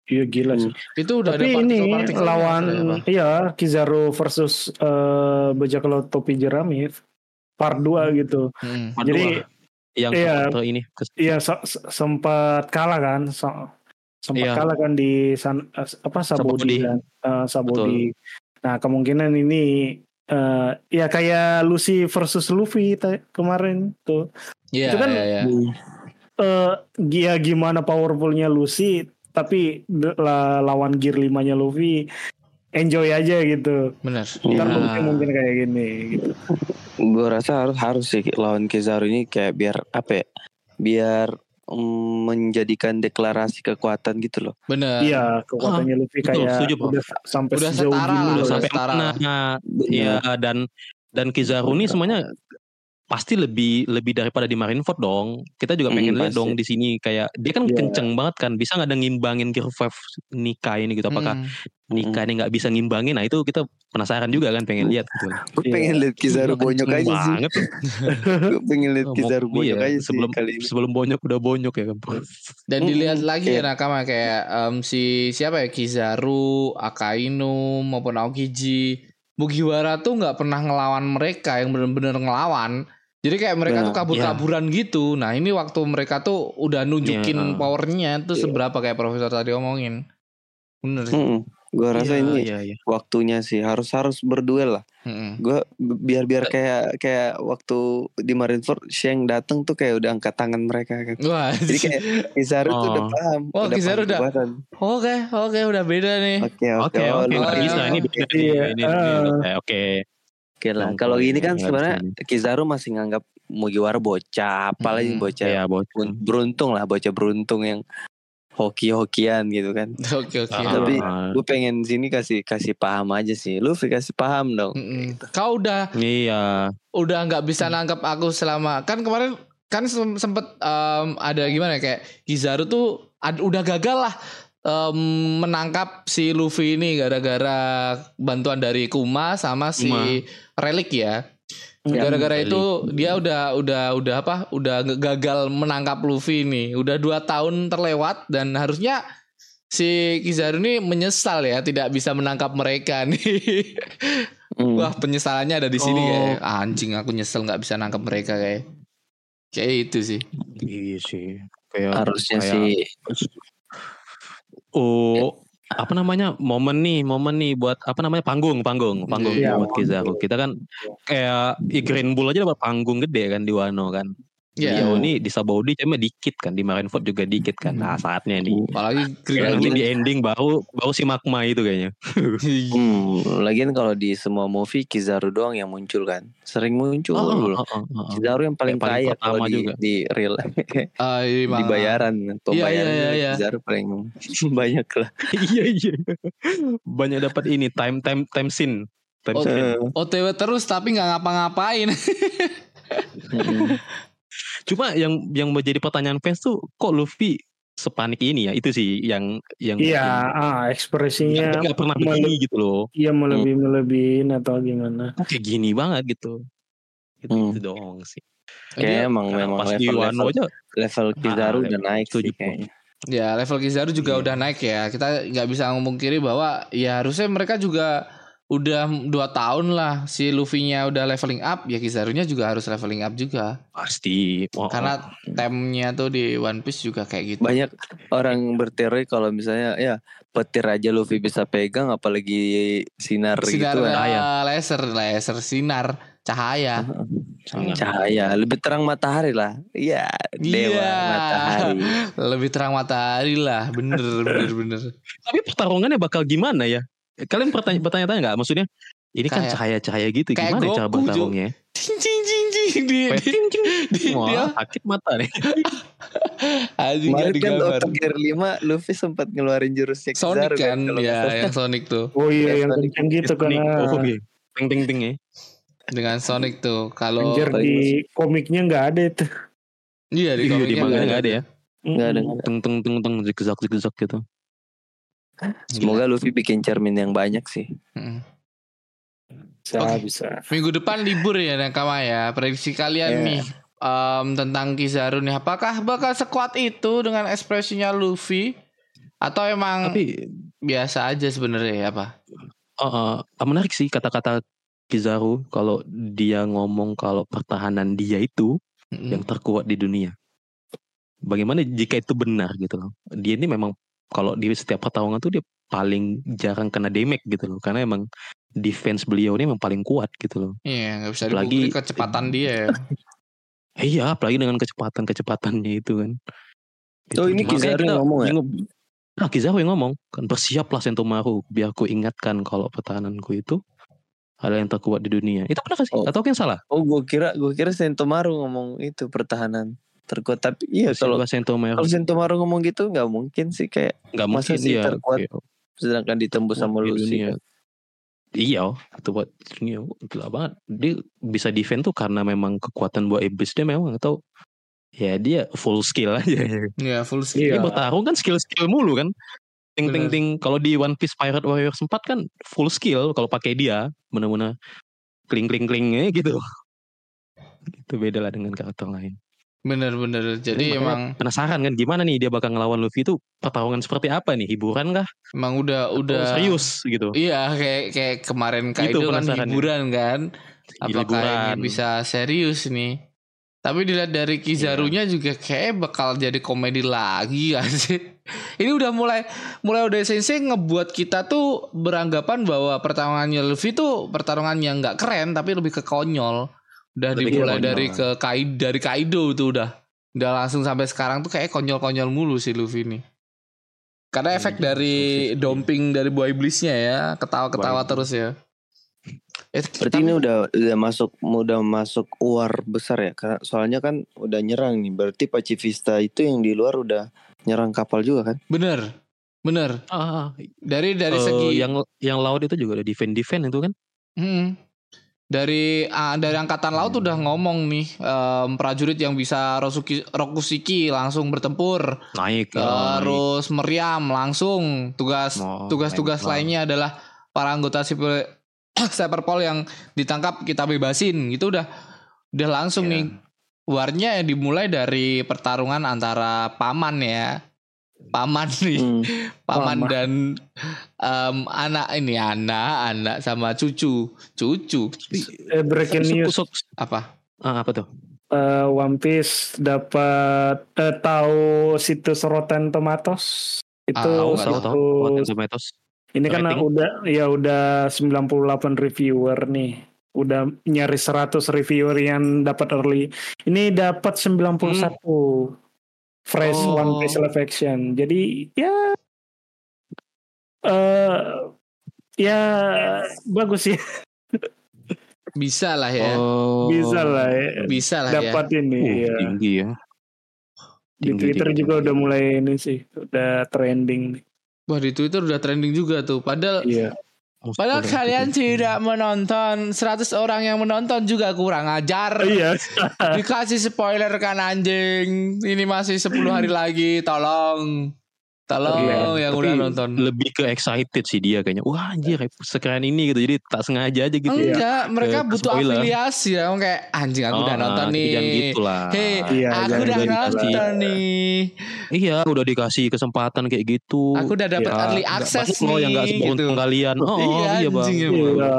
Iya gila sih. Itu udah Tapi ada ini lawan ya, iya Kizaru versus eh bajak laut topi jerami part 2 gitu. Hmm. Part Jadi dua. yang iya. ini iya se- se- sempat kalah kan. Se- sempat Iya. kalah kan di san, eh, apa Sabodi. Sabodi kan. Eh, Sabodi. Nah, kemungkinan ini eh ya kayak Lucy versus Luffy kemarin tuh. Iya, Itu kan- iya, iya. eh ya gimana powerfulnya Lucy tapi la- lawan gear 5-nya Luffy enjoy aja gitu. Benar. Ntar Ya. mungkin mungkin kayak gini gitu. gue rasa harus harus sih lawan Kizaru ini kayak biar apa ya? Biar mm, menjadikan deklarasi kekuatan gitu loh. Benar. Iya, kekuatannya Luffy betul, kayak setuju, Bro. udah sampai Udah sejauh setara loh. udah sampai setara. mana Benar. Iya dan dan Kizaru ini semuanya pasti lebih lebih daripada di Marineford dong. Kita juga pengen Hmm, lihat dong di sini kayak dia kan Iya. kenceng banget kan. Bisa nggak ada ngimbangin Gear 5 Nika ini gitu apakah Hmm. Nika ini nggak bisa ngimbangin? Nah itu kita penasaran juga kan pengen lihat gitu. Gue Iya. pengen lihat Kizaru bonyok aja sih. banget. Gue pengen lihat Oh, Kizaru bonyok iya, aja sih sebelum kali ini. sebelum bonyok udah bonyok ya kan. Dan dilihat lagi iya. ya nakama kayak em, si siapa ya Kizaru, Akainu maupun Aokiji, Mugiwara tuh nggak pernah ngelawan mereka yang bener-bener ngelawan. Jadi kayak mereka Benar, tuh kabur-kaburan gitu. Nah ini waktu mereka tuh udah nunjukin Iya. powernya tuh Iya. seberapa kayak Profesor tadi omongin. Bener sih. Gue rasa Iya, ini iya, iya. waktunya sih harus harus berduel lah. Mm-mm. Gue biar biar kayak kayak waktu di Marineford Sheng dateng tuh kayak udah angkat tangan mereka kan. Wah, Jadi kayak Kizaru tuh udah Oh. paham. Oh, udah Kizaru paham udah- oke oke udah beda nih. Oke oke. Oke oh, Oh, iya. ini beda nih, Iya, ini, ini, ah. oke oke. Lah. Kalau ini kan sebenarnya Kizaru masih nganggap Mugiwara bocah, apalagi Mm-mm. bocah Ya bocah. berun- beruntung lah, bocah beruntung yang hoki-hokian gitu kan. Oke oke. Ah, Tapi ah. gue pengen sini kasih kasih paham aja sih. Lu kasih paham dong. Mm-mm. Kau udah Iya. udah nggak bisa nangkep aku selama kan kemarin kan sem- sempet em, ada gimana ya, kayak Kizaru tuh ad- udah gagal lah em, menangkap si Luffy ini gara-gara bantuan dari Kuma sama si Kuma. Relik ya. Ya, Gara-gara Relik. itu dia udah udah udah apa? Udah gagal menangkap Luffy ini. Udah dua tahun terlewat dan harusnya si Kizaru ini menyesal ya tidak bisa menangkap mereka nih. Hmm. Wah penyesalannya ada di sini Oh. kayak "Ah, anjing aku nyesel nggak bisa nangkep mereka kayak kayak itu sih. Iya sih. Kayak Harusnya kayak- sih Oh, apa namanya momen nih momen nih buat apa namanya panggung panggung panggung Iya, buat Kizaru kita kan kayak i Green Bull aja dapat panggung gede kan di Wano kan Iya. Dia ini di Sabaudi cuma dikit kan di Marineford juga dikit kan nah saatnya nih Apalagi Kayak nanti di ending baru baru si Magma itu kayaknya Hmm, lagian kalau di semua movie Kizaru doang yang muncul kan. Sering muncul Oh, dulu. oh, oh, oh, oh. Kizaru yang paling, Yang paling kaya kalau di, juga. di real Ah, iya, di bayaran pembayaran iya, juga iya. Kizaru paling banyak lah. iya iya banyak dapat ini time time time scene time Oh, scene. OTW terus tapi nggak ngapa-ngapain. Cuma yang yang menjadi pertanyaan fans tuh kok Luffy sepanik ini ya itu sih yang yang Iya, ah ekspresinya nggak pernah mele- begini gitu loh Iya melebih melebihin atau gimana? Kok kayak gini banget gitu itu, Hmm. itu doang sih Kayak emang Karena memang pas di level Wano level, aja level Kizaru Ah, udah naik sih kayaknya. ya level Kizaru juga Iya. udah naik ya. Kita nggak bisa ngomong kiri bahwa ya harusnya mereka juga udah dua tahun lah si Luffy-nya udah leveling up ya Kizarunya juga harus leveling up juga Pasti. Oh, karena temnya tuh di One Piece juga kayak gitu Banyak orang berteori kalau misalnya ya petir aja Luffy bisa pegang apalagi sinar, sinar gitu kan. Cahaya. eh, laser laser sinar cahaya. Cahaya lebih terang matahari lah. Iya, dewa Iya. matahari. lebih terang matahari lah bener bener bener Tapi pertarungannya bakal gimana ya? Kalian bertanya bertanya-tanya nggak? Maksudnya ini kan cahaya-cahaya gitu. kayak Gimana cara Goku, Ju. bertarungnya? cing cing cing cing di, Kayak di, ting, ting. di Wah, dia sakit mata nih. anjing Kemarin kan digambar untuk Gear 5 Luffy sempat ngeluarin jurusnya Sonic Kizaru kan kalau nggak ya yang Sonic tuh Oh iya yang Sonic. kenceng gitu Oh, iya. Ting ting ting ya. dengan Sonic tuh kalau Anjir di komiknya nggak ada itu. iya di Iya, komiknya manga nggak ada ya. Nggak ada. Teng teng teng teng zigzag zigzag gitu. Semoga Luffy bikin cermin yang banyak sih. Bisa Oke. bisa. Minggu depan libur ya Nakama ya. Prediksi kalian Iya. nih em, tentang Kizaru nih. Apakah bakal sekuat itu dengan ekspresinya Luffy? Atau emang Tapi biasa aja sebenarnya ya apa? uh, uh, menarik sih kata-kata Kizaru kalau dia ngomong kalau pertahanan dia itu Mm-mm. yang terkuat di dunia. Bagaimana jika itu benar gitu loh. Dia ini memang kalau di setiap pertarungan tuh dia paling jarang kena damage gitu loh. Karena emang defense beliau ini memang paling kuat gitu loh. Iya nggak bisa Apalagi- dipungkiri kecepatan dia ya. Eh, iya, apalagi dengan kecepatan-kecepatannya itu kan. Oh, ini Kizaru yang ngomong ya? Nah, Kizaru yang ngomong. Kan bersiaplah Sentomaru. Biar ku ingatkan kalau pertahananku itu adalah yang terkuat di dunia. Itu benar gak sih? Oh. Atau yang salah? Oh, gue kira gue kira Sentomaru ngomong itu pertahanan terkuat tapi iya kalau Bersiaplah Sentomaru. kalau Sentomaru ngomong gitu nggak mungkin sih kayak Nggak masa mungkin sih ya. terkuat Oke. sedangkan ditembus sama Lucy. kan. Iya, itu buat dunia gila banget. Dia bisa defend tuh karena memang kekuatan buat iblis dia memang atau ya dia full skill aja. Iya full skill. Dia Iya. bertarung kan skill-skill mulu kan. Ting ting ting. Kalau di One Piece Pirate Warrior sempat kan full skill kalau pakai dia benar-benar kling kling klingnya gitu. Itu beda lah dengan karakter lain. Bener-bener. Jadi Makanya emang penasaran kan gimana nih dia bakal ngelawan Luffy itu pertarungan seperti apa nih? Hiburan kah? emang udah Atau udah serius gitu. Iya kayak kayak kemarin Gitu Kaido kan penasarannya. hiburan kan. Apakah ini Hiburan. bisa serius nih? Tapi dilihat dari Kizarunya Iya. juga kayak bakal jadi komedi lagi gak sih? Ini udah mulai mulai udah sensei ngebuat kita tuh beranggapan bahwa pertarungannya Luffy tuh pertarungan yang nggak keren tapi lebih ke konyol. Udah Lebih dimulai dari ke Kaido dari Kaido tuh udah. Udah langsung sampai sekarang tuh kayak konyol-konyol mulu si Luffy nih. Karena Iya, efek iya, dari Luffy sih. dumping dari buah iblisnya ya, ketawa-ketawa Buah terus ya. Eh, Berarti ini udah udah masuk udah masuk war besar ya karena soalnya kan udah nyerang nih. Berarti Pacifista itu yang di luar udah nyerang kapal juga kan? bener, bener. Ah, Dari dari eh, segi yang yang laut itu juga ada defend defend itu kan? Hmm. Dari ah, dari angkatan laut udah ngomong nih em, prajurit yang bisa Rosuki, Rokusiki langsung bertempur, Naik. Ya, naik. terus meriam langsung tugas Oh, tugas-tugas naik. lainnya adalah para anggota sipil Cyberpol yang ditangkap kita bebasin gitu udah udah langsung Iya. nih warnya dimulai dari pertarungan antara paman ya paman nih Hmm. paman Paman. dan em, anak ini anak anak sama cucu cucu Eh, breaking Sup- news. sup- apa ah, apa tuh? Eh, One Piece dapat eh, tahu situs Rotten Tomatoes itu Ah, Tahu tahu. situs Rotten Tomatoes. ini kan udah ya udah 98 reviewer nih udah nyaris 100 reviewer yang dapat early ini dapat 91 fresh Oh. One Piece live action jadi ya eh ya bagus ya bisa lah ya. Oh. bisa lah ya. Bisa lah ya. Dapat ini Uh, ya tinggi ya. di Tinggi, Twitter tinggi, juga tinggi. udah mulai ini sih udah trending nih. Wah di Twitter udah trending juga tuh. Padahal iya padahal kalian tinggi. tidak menonton 100 orang yang menonton juga kurang ajar. Iya. Dikasih spoiler kan anjing. Ini masih 10 hari lagi tolong Tolong Iya, yang Tapi udah nonton. lebih ke excited sih dia kayaknya. Wah anjir sekeren ini gitu. Jadi tak sengaja aja gitu. Enggak, mereka Ke- butuh spoiler. afiliasi ya. Kayak anjing aku udah Oh, nonton ah, nih. Jangan gitu lah. Hei, Iya, aku jangan udah nonton nih. Iya udah dikasih kesempatan kayak gitu. Aku udah dapat Ya, early access banyak loh yang gak nih. Gitu. kalian. Oh, Iya, iya, ya, Bang. Iya.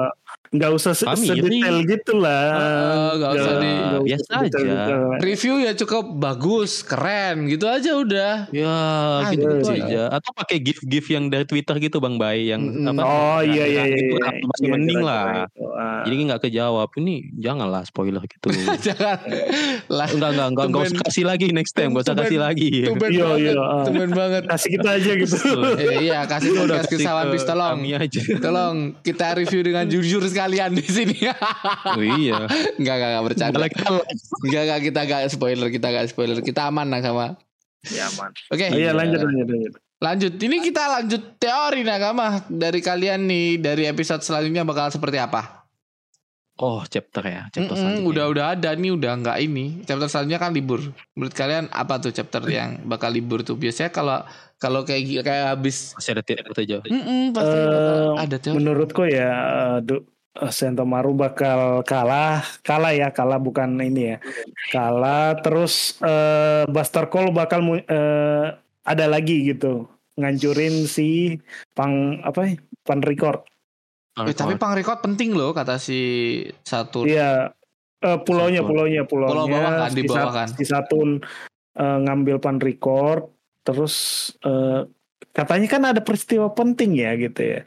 Nggak usah se- Kami sedetail gitu lah. Heeh, nggak usah di- nggak usah biasa sedetail-detail. Review ya cukup bagus, keren gitu aja udah. Ya Ah, gitu, gitu aja. Atau pakai gift-gift yang dari Twitter gitu Bang Bay yang Mm-mm. apa? Oh iya iya iya. Itu iya. masih Iya, mending kira-kira lah. itu. Ah. Jadi nggak kejawab. Ini janganlah spoiler gitu. Jangan lah. enggak enggak enggak enggak usah kasih lagi next time, enggak usah kasih lagi. Tumben Iya, banget. iya, ah. Tumben banget. Kasih kita aja gitu. Eh, iya, kasih Udah kasih ke Piece tolong. Aja. Tolong kita review dengan jujur sekalian di sini. Oh, iya. Enggak, enggak, enggak bercanda. Enggak, enggak, kita enggak spoiler, kita enggak spoiler. Kita aman lah sama. Ya aman. Oke. Iya lanjut lanjut lanjut. Lanjut. Ini kita lanjut teori Nakama dari kalian nih dari episode selanjutnya bakal seperti apa? Oh, chapter ya, chapter Mm-mm, selanjutnya. udah udah ada nih udah enggak ini. Chapter selanjutnya kan libur. Menurut kalian apa tuh chapter yang bakal libur tuh? Biasanya kalau kalau kayak kayak habis masih ada tiap aja. Mm-mm, pasti Eh, bakal ada teori. Menurutku ya eh, eh, Sentomaru bakal kalah, kalah ya, kalah bukan ini ya. Kalah terus eh Buster Call bakal mu- eh, ada lagi gitu. Ngancurin si Pang apa ya? Pan record. Eh, tapi pang record penting loh kata si satu. Iya. Eh, pulaunya, Satun. pulaunya, pulaunya. Pulau bawah kan, di bawah kan. Si Satun eh, ngambil pan record, terus eh, katanya kan ada peristiwa penting ya gitu ya.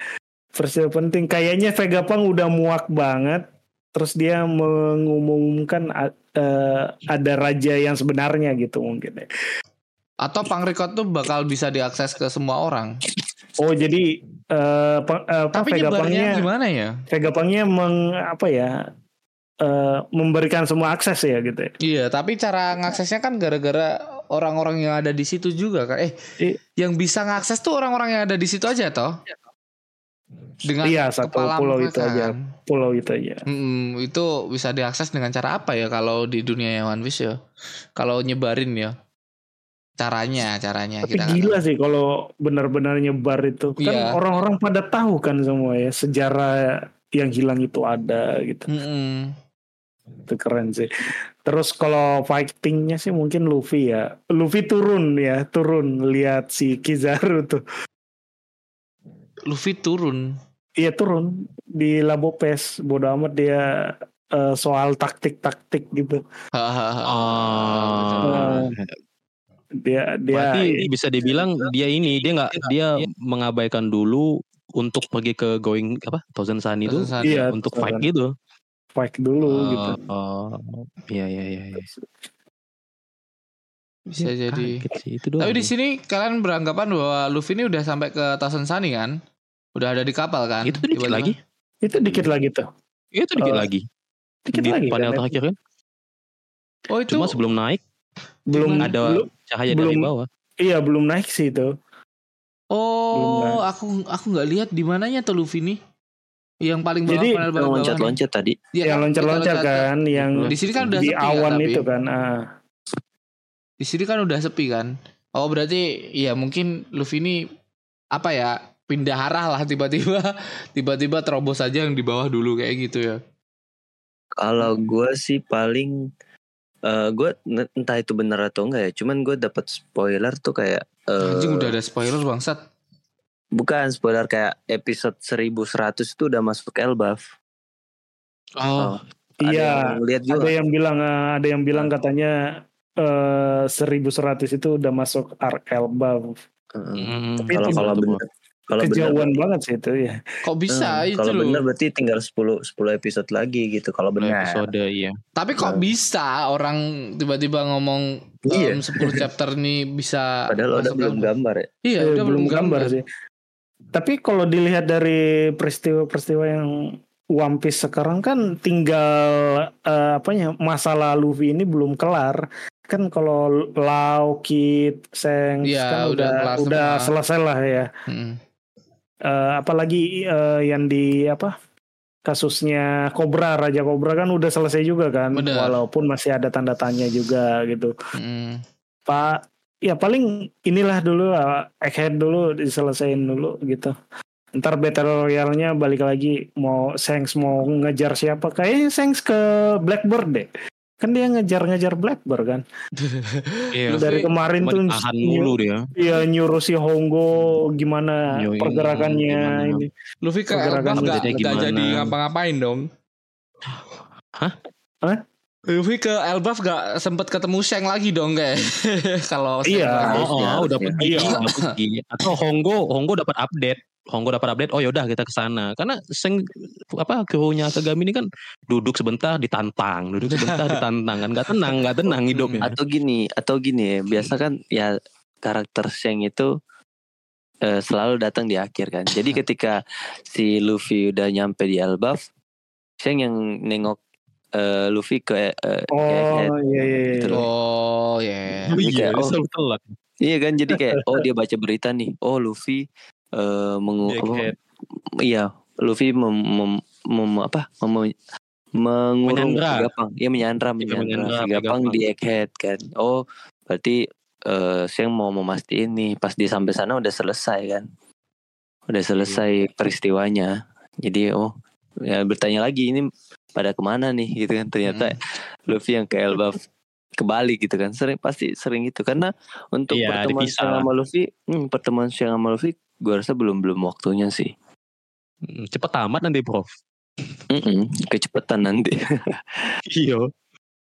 Peristiwa penting. Kayaknya Vegapunk udah muak banget. Terus dia mengumumkan a- eh, ada raja yang sebenarnya gitu mungkin ya. Atau pang record tuh bakal bisa diakses ke semua orang. Oh jadi eh, pa- eh, apa, Tapi nyebarnya Vegapunknya gimana ya? Vegapunknya meng apa ya eh, memberikan semua akses ya gitu ya. Iya, tapi cara ngaksesnya kan gara-gara orang-orang yang ada di situ juga kan. Eh, I- yang bisa ngakses tuh orang-orang yang ada di situ aja toh. Dengan Iya, satu kepala pulau mereka itu aja. kan. Pulau itu aja. Mm, itu bisa diakses dengan cara apa ya kalau di dunia yang One Piece ya? Kalau nyebarin ya. Caranya, caranya Tapi kita gila sih kalau benar-benar nyebar itu. Kan Iya. orang-orang pada tahu kan semua ya sejarah yang hilang itu ada gitu. tahu. Mm-mm. Itu keren sih. Terus kalau fightingnya sih mungkin Luffy ya. Luffy turun ya, turun lihat si Kizaru tuh. Luffy turun. Iya turun di Labo Pes. Bodo amat dia eh, soal taktik-taktik gitu. Ah. Dia dia Berarti bisa dibilang dia ini dia nggak dia mengabaikan dulu untuk pergi ke going apa Thousand Sun itu Thousand Sun. iya untuk Thousand fight gitu. fight dulu Oh, gitu. Oh, iya iya iya. Iya. Bisa Ya, jadi. sih, itu doang. Tapi di sini kalian beranggapan bahwa Luffy ini udah sampai ke Thousand Sunny kan? Udah ada di kapal kan? itu dikit Tiba-tiba. lagi. Itu dikit lagi tuh. Itu dikit Eh, lagi. Dikit Di lagi panel kan, terakhir kan. Oh itu Cuma sebelum naik belum ada belum- cahaya dari belum- bawah. iya belum naik sih itu. Oh, aku aku nggak lihat di mananya tuh Luffy nih. Yang paling bawah Jadi, panel paling loncat-loncat tadi. Iya yang kan? loncat-loncat kan, yang Di sini kan udah di sepi kan, awan tapi. itu kan. Ah. Di sini kan udah sepi kan. Oh berarti ya mungkin Luffy ini apa ya pindah arah lah tiba-tiba tiba-tiba terobos aja yang di bawah dulu kayak gitu ya. Kalau gue sih paling eh gue entah itu benar atau enggak ya. Cuman gue dapat spoiler tuh kayak eh, Anjing udah ada spoiler bangsat. bukan spoiler kayak episode 1100 itu udah masuk Elbaf. Oh, Ada Iya, yang lihat ada juga. yang bilang ah, ada yang bilang katanya eh 1100 itu udah masuk Ark Elba. Heeh. mm, Tapi Kalau kalau kalau Kejauhan banget sih itu ya. Kok bisa Eh, itu kalau benar berarti tinggal 10 10 episode lagi gitu kalau benar. episode iya. Tapi kok bisa orang tiba-tiba ngomong Iya. em, 10 chapter nih bisa Padahal udah belum gambar ya. Iya, Eh, udah belum gambar sih. Tapi kalau dilihat dari peristiwa-peristiwa yang One Piece sekarang kan tinggal eh, apanya masa lalu ini belum kelar. Kan kalau Lau, Kid, Seng Iya, kan udah udah udah semua. selesai lah ya. Mm. Eh, apalagi eh, yang di apa kasusnya Cobra Raja Cobra kan udah selesai juga kan Bener. walaupun masih ada tanda tanya juga gitu Mm. Pak ya paling inilah dulu uh, Egghead dulu diselesain dulu gitu. Ntar Battle Royale-nya balik lagi mau Shanks mau ngejar siapa? Kayaknya Shanks ke Blackbird deh. Kan dia ngejar-ngejar Blackbird kan. Iya. Dari kemarin Cuma tuh mulu dia. Iya nyuruh si Honggo gimana Yo, yo, pergerakannya gimana. ini. Luffy ke Pergerakan Elbaf gak, jadinya gak gimana? jadi ngapa-ngapain dong. Hah? Hah? Luffy ke Elbaf gak sempet ketemu Shang lagi dong kayak. Kalau Iya. Oh, oh, udah pergi, Iya. udah pergi. Atau Honggo, Honggo dapat update. Honggo dapat update. Oh yaudah kita ke sana. Karena seng apa krunya Kagami ini kan duduk sebentar ditantang, duduk sebentar ditantang kan nggak tenang, nggak tenang hidupnya. Atau gini, atau gini ya. Biasa kan ya karakter Shang itu eh, selalu datang di akhir kan. Jadi ketika si Luffy udah nyampe di Elbaf, Shang yang nengok eh, Luffy ke eh, ke Egghead. Oh iya iya iya. Gitu loh. Oh ya. Oh, iya, kayak, dia oh. Iya kan jadi kayak oh dia baca berita nih. Oh Luffy eh mengu apa, iya Luffy mem, mem- mem- apa mem- mengurung Menyandra. Vegapunk. Iya menyandra menyandra Vegapunk. di Egghead kan. Oh berarti eh Shang mau memastikan nih pas di sampai sana udah selesai kan. Udah selesai peristiwanya. Jadi oh ya bertanya lagi ini pada ke mana nih gitu kan ternyata Luffy yang ke Elbaf kebalik gitu kan sering pasti sering itu karena untuk Iya, pertemuan lah. sama Luffy hmm, pertemuan Shang sama Luffy gue rasa belum belum waktunya sih Hmm, Cepet tamat nanti Prof. Mm-mm, kecepatan nanti Iya.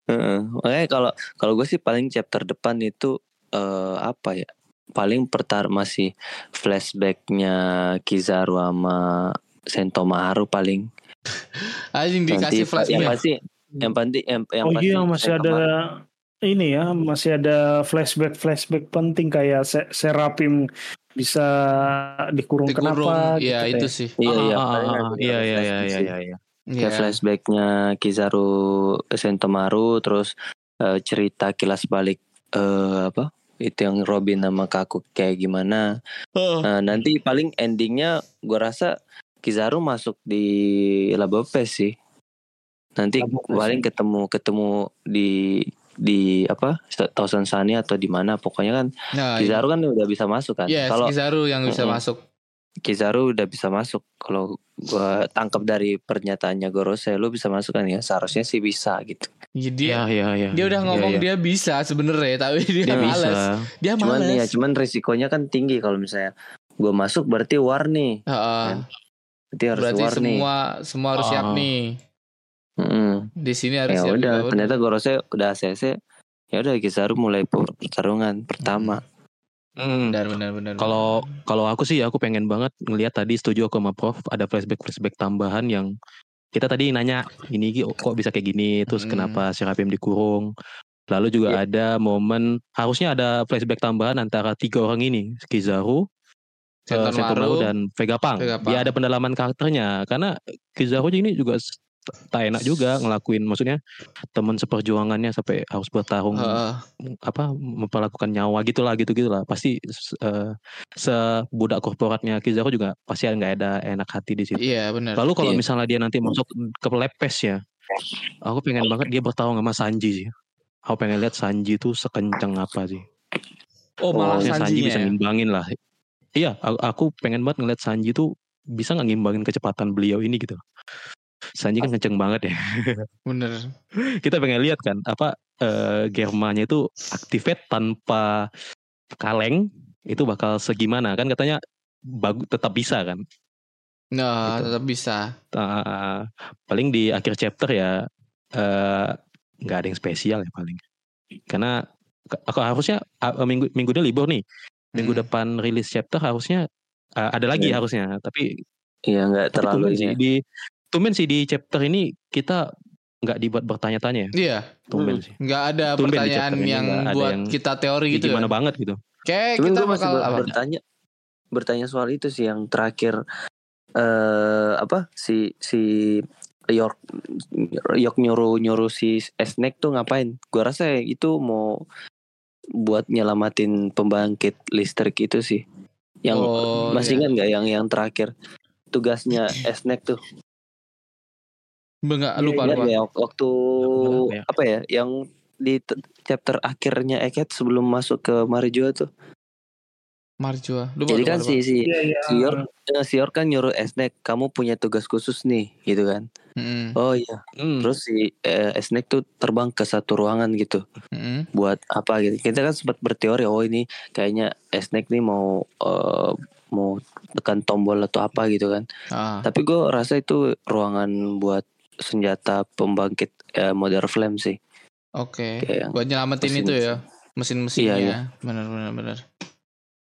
Heeh. makanya kalau kalau gue sih paling chapter depan itu eh, apa ya paling pertar masih flashbacknya Kizaru sama Sentomaru paling Anjing nanti dikasih yang flashback. pasti yang pasti yang, yang Oh pasti iya masih ada ini ya masih ada flashback flashback penting kayak Se- Serapim bisa dikurung, Dikurung. kenapa Iya gitu itu deh. sih. iya iya Ah, ah, ah, ada iya iya iya iya iya. iya. Iya. kayak flashbacknya Kizaru Sentomaru terus eh, cerita kilas balik eh, apa itu yang Robin sama Kaku kayak gimana Oh. Nah, nanti paling endingnya gue rasa Kizaru masuk di Labopes sih nanti Labopes, paling ya. ketemu ketemu di di apa Thousand Sunny atau di mana pokoknya kan Nah, Kizaru kan udah bisa masuk kan Yes, kalau Kizaru yang bisa Mm-mm. masuk. Kizaru udah bisa masuk kalau gua tangkap dari pernyataannya Gorose lu bisa masuk kan ya seharusnya sih bisa gitu Iya, dia Iya iya iya. dia udah Iya, ngomong iya. dia bisa sebenarnya tapi dia, dia bisa. males. Dia cuman males. ya cuman risikonya kan tinggi kalau misalnya gua masuk berarti war nih Heeh. berarti harus Berarti war nih semua semua harus siap Oh. nih. Mm-mm. Di sini harus ya siap udah ternyata Gorose udah ACC ya udah Kizaru mulai per- pertarungan pertama Hmm. Benar benar benar. Kalau kalau aku sih aku pengen banget ngelihat tadi setuju aku sama Prof ada flashback flashback tambahan yang kita tadi nanya ini kok bisa kayak gini terus Hmm. kenapa Serapim dikurung lalu juga ada momen harusnya ada flashback tambahan antara tiga orang ini Kizaru eh, Sentomaru, Sentomaru dan Vegapunk. Vegapunk. Dia ada pendalaman karakternya karena Kizaru ini juga tak enak juga ngelakuin maksudnya teman seperjuangannya sampai harus bertarung Heeh. apa memperlakukan nyawa gitulah gitu gitulah pasti eh, sebudak korporatnya Kizaru juga pasti nggak ada enak hati di situ. Iya benar. Lalu kalau Iya. misalnya dia nanti masuk ke lepes ya, aku pengen banget dia bertarung sama Sanji sih. Aku pengen lihat Sanji itu sekencang apa sih. Oh malah Sanji Sanji bisa ya. ngimbangin lah. Iya, aku, aku pengen banget ngeliat Sanji tuh bisa nggak ngimbangin kecepatan beliau ini gitu. Sanji kan kenceng banget ya. Bener. Kita pengen lihat kan apa eh, Germanya itu activate tanpa kaleng itu bakal segimana kan katanya bagus tetap bisa kan. Nah, Gitu. tetap bisa. Uh, paling di akhir chapter ya eh, nggak ada yang spesial ya paling karena aku harusnya uh, minggu minggunya libur nih minggu Hmm. depan rilis chapter harusnya uh, ada lagi Iya. harusnya tapi Iya nggak terlalu ini sih ya. di tumben sih di chapter ini kita nggak dibuat bertanya-tanya ya Iya, tumben Hmm. sih nggak ada Tumben pertanyaan yang buat yang kita teori gitu. gimana ya. banget gitu Kayak Cuman kita gue masih bakal bertanya bertanya soal itu sih yang terakhir eh apa si si York York nyuruh nyuruh si Snake tuh ngapain? Gua rasa itu mau buat nyelamatin pembangkit listrik itu sih. Yang Oh, masih iya. ingat nggak yang yang terakhir tugasnya Snake tuh? Enggak Iya, lupa Ingat lupa. ya waktu nggak. apa ya? Yang di chapter akhirnya Eket sebelum masuk ke Marijua tuh. Marjua. Lupa, Jadi lupa, kan lupa. si si Iya iya. si York, eh, si York kan nyuruh Esnek, kamu punya tugas khusus nih, gitu kan. Mm-mm. Oh iya. Hmm. Terus si eh, Esnek tuh terbang ke satu ruangan gitu. Mm-mm. buat apa gitu. Kita kan sempat berteori oh ini kayaknya Esnek nih mau eh, mau tekan tombol atau apa gitu kan. Ah. Tapi gue rasa itu ruangan buat senjata pembangkit eh, Modern Flame sih. Oke. Kayak Buat nyelamatin mesin- itu ya. Mesin-mesinnya. Iya, iya. Benar benar benar.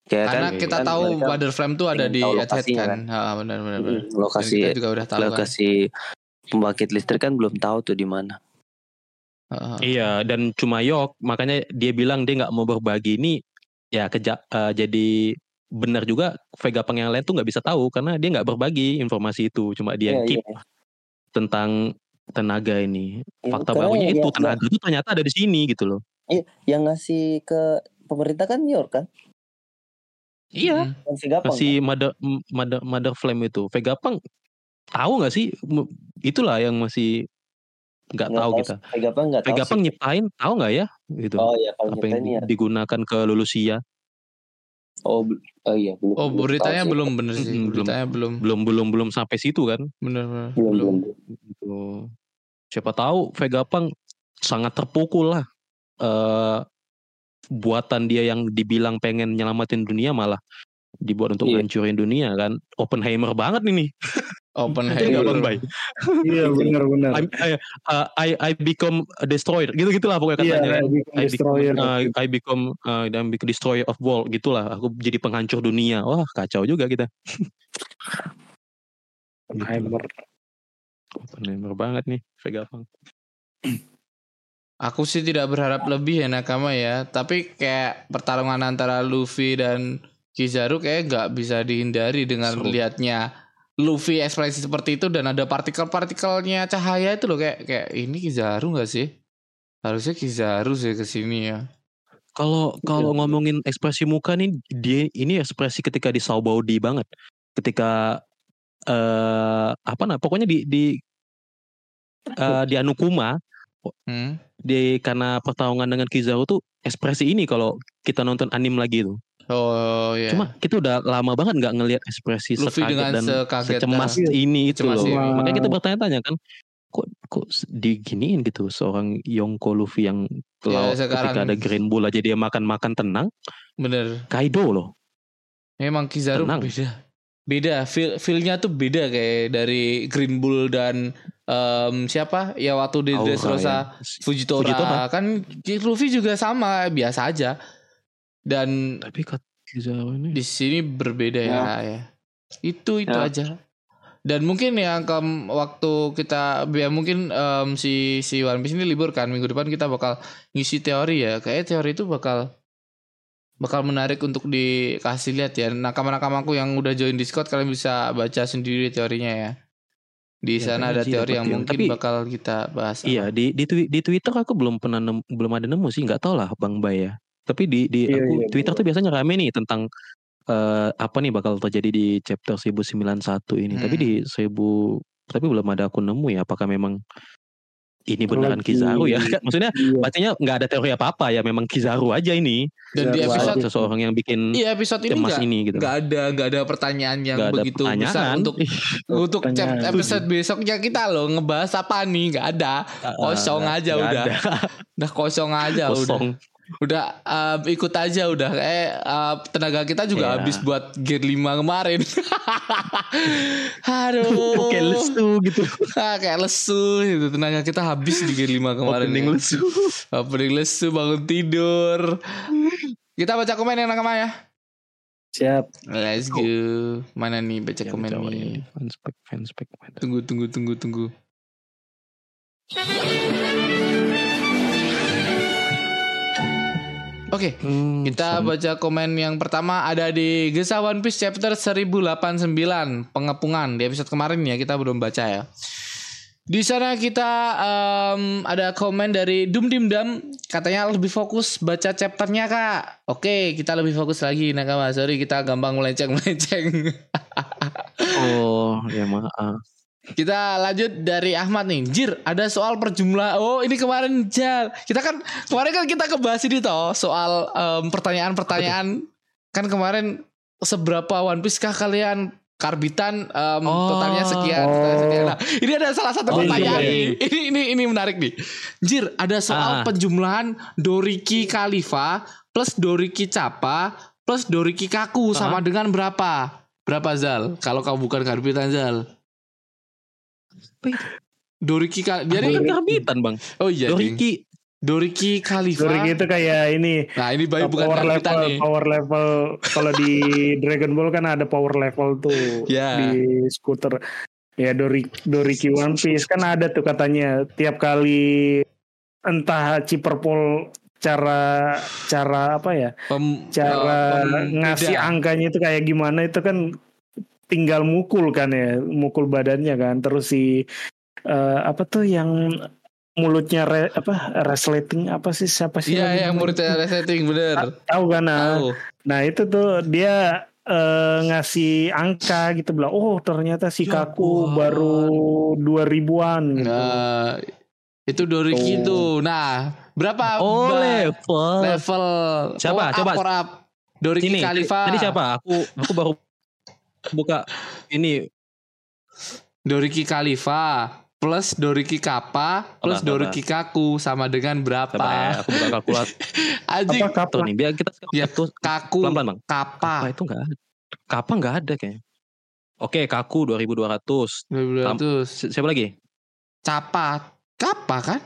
kayak Karena kan, kita kan tahu Mother Flame tuh ada di Earthhead lokasinya kan. Ah, benar benar benar. mm, Dan lokasi kita juga udah tahu kan. lokasi pembangkit listrik kan belum tahu tuh di mana. Ah. Iya, dan cuma Yok, makanya dia bilang dia nggak mau berbagi ini. Ya keja eh, jadi benar juga Vega Pang yang lain tuh nggak bisa tahu karena dia nggak berbagi informasi itu, cuma dia Iya, keep iya. Tentang tenaga ini. Iya, Fakta karena barunya itu yang- tenaga itu ternyata ada di sini gitu loh. Yang ngasih ke pemerintah kan York kan? Iya, si Gapang. kan? si Mother, M- Mother, Mother Flame itu. Vega Pang tahu nggak sih? Itulah yang masih nggak Nggak tahu kita. Si Gapang nggak tahu. Vega sih. Pang nyiptain tahu nggak ya? Gitu. Oh iya kalau apa yang ya. di- digunakan ke Lulusia Oh, oh iya belum. Oh, belum beritanya sih. belum bener sih. Belum. Beritanya belum. belum belum belum sampai situ kan? Bener bener. Belum belum. Gitu. Siapa tahu Vega Pang sangat terpukul lah. eh buatan dia yang dibilang pengen nyelamatin dunia malah dibuat untuk Iya. ngancurin dunia kan. Oppenheimer banget ini. Open Iya nggak Bang Bay? Iya benar benar. I, I, uh, I, I become a destroyer gitu gitulah pokoknya Iya, katanya kan. Become I become, Destroyer. uh, I become uh, dan become destroyer of world gitulah. Aku jadi penghancur dunia. Wah kacau juga kita. Oppenheimer. Oppenheimer banget nih Vega Pang. Aku sih tidak berharap lebih ya Nakama ya. Tapi kayak pertarungan antara Luffy dan Kizaru kayak nggak bisa dihindari dengan Seru. lihatnya Luffy ekspresi seperti itu dan ada partikel-partikelnya cahaya itu loh kayak kayak ini Kizaru nggak sih? Harusnya Kizaru sih ke sini ya. Kalau Iya. kalau ngomongin ekspresi muka nih dia ini ekspresi ketika di Sabaudi banget. Ketika eh apa nah pokoknya di di eh, di Anukuma Hmm? di karena pertarungan dengan Kizaru tuh ekspresi ini kalau kita nonton anim lagi tuh. Oh ya. Cuma kita udah lama banget nggak ngelihat ekspresi Luffy sekaget dengan dan sekaget secemas Iya. ini itu loh. ini. Makanya kita bertanya-tanya kan kok kok diginiin gitu seorang Yonko Luffy yang kalau Ya, sekarang- ketika ada Green Bull aja dia makan-makan tenang, bener. Kaido loh. Memang Kizaru Tenang. beda. Beda, feel feelnya tuh beda kayak dari Green Bull dan em, siapa? Ya waktu di Dressrosa ya. Fujitora. Fujitora. kan Luffy juga sama biasa aja. Dan Tapi ini di sini berbeda ya, ya. Itu itu Ya. aja. Dan mungkin yang ke waktu kita ya mungkin em, si si One Piece ini libur kan minggu depan kita bakal ngisi teori ya. Kayak teori itu bakal bakal menarik untuk dikasih lihat ya. Nakama-nakamaku yang udah join Discord kalian bisa baca sendiri teorinya ya. Di Ya, sana ada sih teori yang mungkin Tapi- bakal kita bahas. Iya di di, twi- di Twitter aku belum pernah nem- belum ada nemu sih nggak tahu lah Bang Bay ya. Tapi di di Iya, aku iya, Twitter tuh biasanya rame nih tentang eh, apa nih bakal terjadi di chapter 1091 ini. Tapi Hmm. di 1000 tapi belum ada aku nemu ya apakah memang ini beneran Lagi- Kizaru ya? Maksudnya Iya. bacanya nggak ada teori apa-apa ya memang Kizaru aja ini. Dan di Kizaru episode seseorang yang bikin Iya episode ini emas nggak ini gitu. nggak ada nggak ada pertanyaan yang ada begitu besar pertanyaan. untuk Ih, untuk chat Pertanyaan. episode besoknya kita loh ngebahas apa nih nggak ada Kosong nggak- aja udah. ada. udah kosong aja udah Kosong. udah um, ikut aja udah eh uh, tenaga kita juga Iya. habis buat gear 5 kemarin aduh Kayak lesu gitu. Ah, kayak lesu gitu tenaga kita habis di gear 5 kemarin Opening ya. lesu. opening lesu bangun tidur kita baca komen yang nakama ya Siap. let's go mana nih baca Yang komen nih ini, fanspek fanspek tunggu tunggu tunggu tunggu Oke, Hmm, kita sorry. baca komen yang pertama ada di Gesa One Piece chapter 1089 pengepungan di episode kemarin ya kita belum baca ya. Di sana kita em, ada komen dari Dum Dim Dam katanya lebih fokus baca chapternya kak. Oke kita lebih fokus lagi nakama sorry kita gampang melenceng melenceng. Oh, ya maaf. Kita lanjut dari Ahmad nih. Jir, ada soal perjumlah. Oh, ini kemarin Jal. Kita kan kemarin kan kita kebahas ini toh soal em, pertanyaan-pertanyaan. Kan kemarin seberapa One Piece kah kalian karbitan em, Oh. totalnya sekian, totalnya sekian. Nah, ini ada salah satu Oh, pertanyaan iya, nih. iya. Ini ini ini menarik nih. Jir, ada soal Ah. penjumlahan Doriki Khalifa plus Doriki Kappa plus Doriki Kaku sama dengan berapa? Berapa Zal? Kalau kamu bukan karbitan Zal. Doriki Ka- Jadi kan karbitan bang. oh iya. Doriki. Doriki Khalifa. Doriki itu kayak ini Nah, ini Bayu bukan power level, nih. power level. Kalau di Dragon Ball kan ada power level tuh Ya. di skuter. Ya Doriki, Doriki One Piece kan ada tuh katanya tiap kali entah Ciperpol cara cara apa ya Pem- cara eh, pem- ngasih angkanya itu kayak gimana itu kan tinggal mukul kan ya mukul badannya kan terus si eh, apa tuh yang mulutnya re- apa resleting apa sih siapa sih Iya, lagi yang namanya? muridnya resetting bener. tahu kan nah, Tahu. nah itu tuh dia eh, ngasih angka gitu bilang oh ternyata si Ya kaku Tuhan. baru dua ribuan gitu. Nah, itu Doriki Tuh. tuh. Nah, berapa Oh level. level Siapa? Oh, Coba. Doriki Sini. Khalifa. Tadi siapa? Aku aku baru buka ini Doriki Khalifa plus Doriki Kappa plus apa? Doriki Kaku sama dengan berapa? Coba ya, aku buka kalkulator Anjing, apa kapan nih biar kita Ya, satu Kaku, pelan-pelan bang. Kappa. Apa itu enggak ada? Kappa enggak ada kayaknya. Oke, Kaku 2200. 1200. Si- Siapa lagi? Capa. Kappa kan?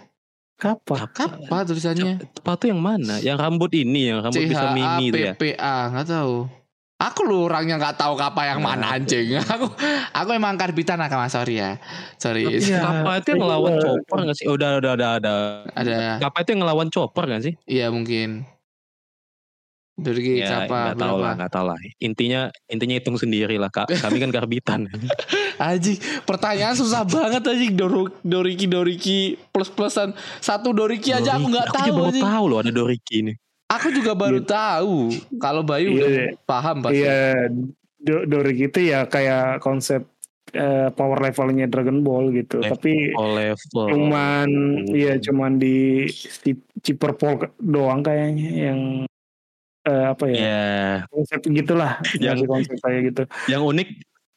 kapan Kappa tulisannya. Tepat tuh yang mana? Yang rambut ini, yang rambut bisa mini itu ya. PPA nggak tahu. Aku lu orangnya nggak tahu kappa yang Nah, mana anjing. Aku aku emang karbitan nakama sorry ya. Sorry. Iya. Kappa itu yang ngelawan chopper nggak sih? Udah, udah, udah, ada. Ada Kappa itu yang ngelawan chopper nggak sih? iya mungkin. Dari Ya, kappa nggak tahu lah, nggak tahu lah. Intinya, intinya hitung sendiri lah. Kak. Kami kan karbitan. Anjing, pertanyaan susah banget anjing Doro, Doriki Doriki plus plusan satu Doriki aja aku nggak Aku tahu juga baru tahu loh ada Doriki ini. Aku juga baru Gitu. tahu. Kalau Bayu Iya, udah paham pasti. Iya, Do- Doriki itu ya kayak konsep eh, power levelnya Dragon Ball gitu. Level. Tapi Oh level. cuman Hmm. ya cuman di di Ciperpol doang kayaknya yang eh, apa ya Ya, konsep gitulah Yang- yang konsep kayak gitu. yang unik,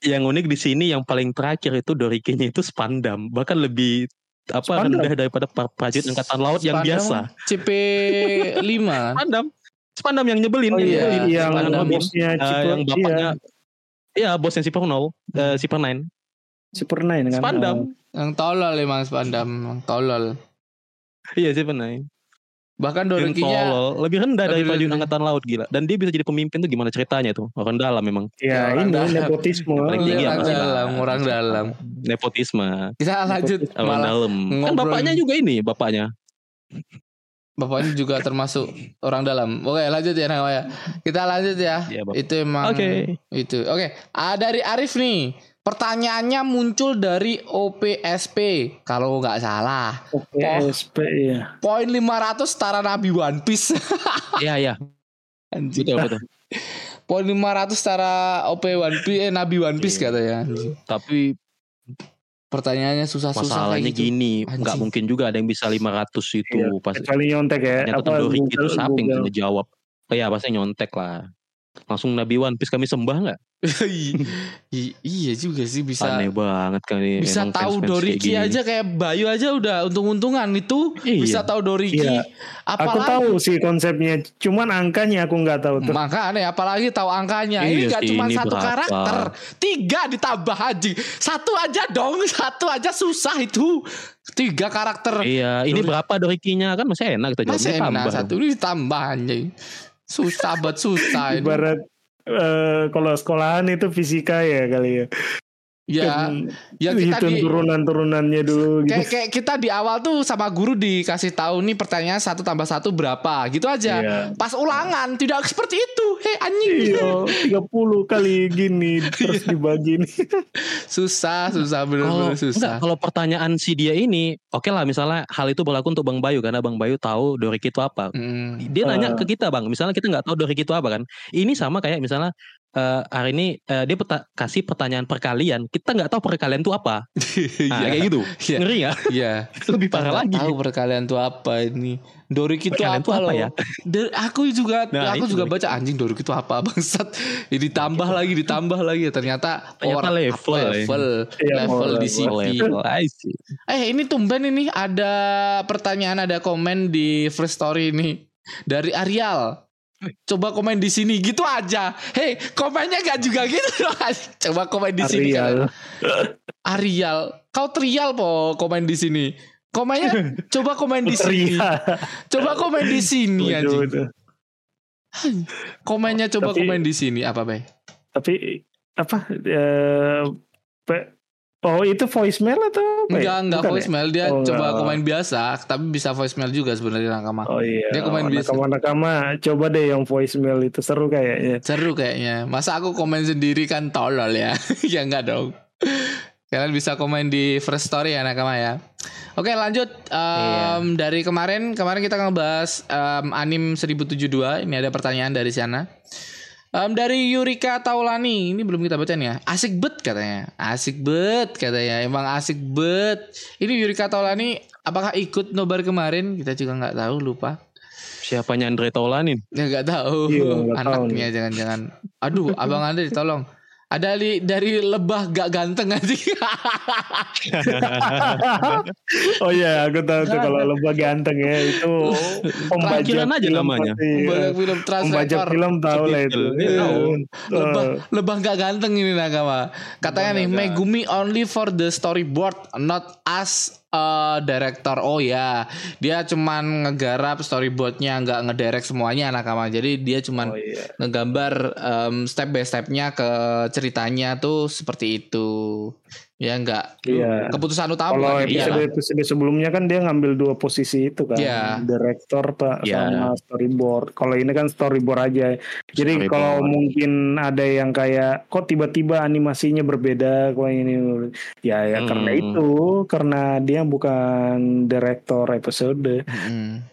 yang unik di sini yang paling terakhir itu Dorikinya itu spandam, bahkan lebih apa Spandam? rendah daripada pra- prajurit angkatan laut yang Spandam biasa. CP 5 Spandam, spandam yang nyebelin. Oh yang iya, nyebelin. yang Spandam ini. bosnya Ciper, yang iya, bapaknya, iya bosnya Super Nol, eh, Super Nine, Super Nine kan. Spandam. yang tolol emang Spandam, yang tolol. Iya Super Nine. Bahkan Dorikinya tolol, lebih rendah dari lebih prajurit rendah. angkatan laut gila. Dan dia bisa jadi pemimpin tuh gimana ceritanya tuh? Orang dalam memang. Ya, orang ini dalam. nepotisme. Paling tinggi orang apa sih? dalam, orang dalam. Nepotisme, Kita lanjut orang malah dalam. Kan bapaknya juga ini, bapaknya. bapaknya juga termasuk orang dalam. Oke, lanjut ya namanya. Kita lanjut ya. Iya, Bapak. itu emang Oke. itu. Oke, ah, dari Arif nih. Pertanyaannya muncul dari OPSP kalau nggak salah. PSP ya. Poin 500 setara Nabi One Piece. Iya, iya. Anjing. Betul, betul. Poin 500 setara OP One Piece eh, Nabi One Piece Iya. katanya. Tapi Pertanyaannya susah-susah masalahnya kayak gitu. gini, nggak mungkin juga ada yang bisa 500 itu Iya, pas Kecuali nyontek ya. ternyata Apa itu siapa yang jawab? Oh, iya, pasti nyontek lah. Langsung Nabi One Piece kami sembah nggak? Iya juga sih bisa Aneh banget kan ini. bisa emang tahu kayak Doriki gini. aja kayak Bayu aja udah untung-untungan itu Iya. bisa tahu Doriki Iya. Aku apalagi tahu sih konsepnya, cuman angkanya aku nggak tahu tuh. makanya apalagi tahu angkanya Iya ini gak cuma ini satu berapa? karakter tiga ditambah aja satu aja dong satu aja susah itu tiga karakter Iya, ini Doriki. berapa Dorikinya kan masih enak kita masih enak tambah. satu ini ditambah anjing susah buat susah. Ibarat eh, kalau sekolahan itu fisika ya kali ya. Ya Kan ya kita hitung di turunan-turunannya dulu gitu. kayak kayak kita di awal tuh sama guru dikasih tahu nih pertanyaan satu tambah satu berapa gitu aja Iya. pas ulangan tidak seperti itu hei anjing Iya, 30 kali gini terus dibagi nih. susah susah enggak, susah kalau pertanyaan si dia ini, oke lah misalnya hal itu berlaku untuk Bang Bayu karena Bang Bayu tahu Doriki itu apa. Hmm. Dia nanya Eh. ke kita Bang, misalnya kita nggak tahu Doriki itu apa kan. Ini sama kayak misalnya eh, hari ini eh, dia peta- kasih pertanyaan perkalian. Kita nggak tahu perkalian itu apa. Nah, Iya. kayak gitu. Iya. Ngeri ya? Iya. Lebih Kita parah nggak lagi. Tahu perkalian tuh apa ini? Dorik itu Perkalian apa, tuh apa loh? ya? Da- aku juga Nah, aku itu juga Dorik. baca anjing Dorik itu apa bangsat. Ini ditambah lagi ditambah lagi ternyata Ternyata orang- level ya. level Iya, level di CP. Level, I see. Eh ini tumben ini ada pertanyaan ada komen di First Story ini dari Arial. Coba komen di sini gitu aja. Hei, komennya gak juga gitu. Coba komen di sini. Arial. Arial, kau trial po komen di sini. Komennya coba komen di sini. Coba komen di sini waduh. Komennya coba Tapi- komen di sini apa, Bay? Tapi apa? eh, oh itu voicemail atau apa? ya? Enggak, enggak Bukan ya? voicemail, dia Oh, coba enggak. komen biasa, tapi bisa voicemail juga sebenarnya Nakama. Oh iya. Dia komen oh, biasa. nakama-nakama coba deh yang voicemail itu seru kayaknya. Seru kayaknya. Masa aku komen sendiri kan tolol ya? ya enggak dong. Kalian bisa komen di First Story ya Nakama ya. Oke lanjut Em, dari kemarin kemarin kita ngebahas em, anim 1072 ini ada pertanyaan dari sana. Em, dari Yurika Taulani ini belum kita baca nih ya. Asik bet katanya. Asik bet katanya. Emang asik bet. Ini Yurika Taulani apakah ikut nobar kemarin? Kita juga nggak tahu lupa. Siapanya Andre Taulanin? Ya nggak tahu. Iya, nggak tahu Anaknya jangan-jangan. Aduh, Abang Andre tolong. Ada li, dari lebah gak ganteng aja. oh iya, aku tahu tuh kalau lebah ganteng ya itu pembajak Kerakhiran aja film namanya. ya. Banyak film Pembajak film tahu lah itu. Iya, tahu. Lebah, Eh, lebah gak ganteng ini Nakama. Katanya nih, Lebah Megumi only for the storyboard, not as a director. Oh ya, dia cuman ngegarap storyboardnya, nggak ngederek semuanya Nakama. Jadi dia cuman Oh iya. ngegambar em, step by stepnya ke ceritanya tuh seperti itu. Ya enggak. Iya. Keputusan utama Kalau dia lah. episode episode sebelumnya kan dia ngambil dua posisi itu kan, Iya. direktor pak Iya. sama storyboard. Kalau ini kan storyboard aja. Jadi Storyboard. kalau mungkin ada yang kayak kok tiba-tiba animasinya berbeda, kok ini ya ya Hmm. karena itu karena dia bukan direktor episode. Mm-mm.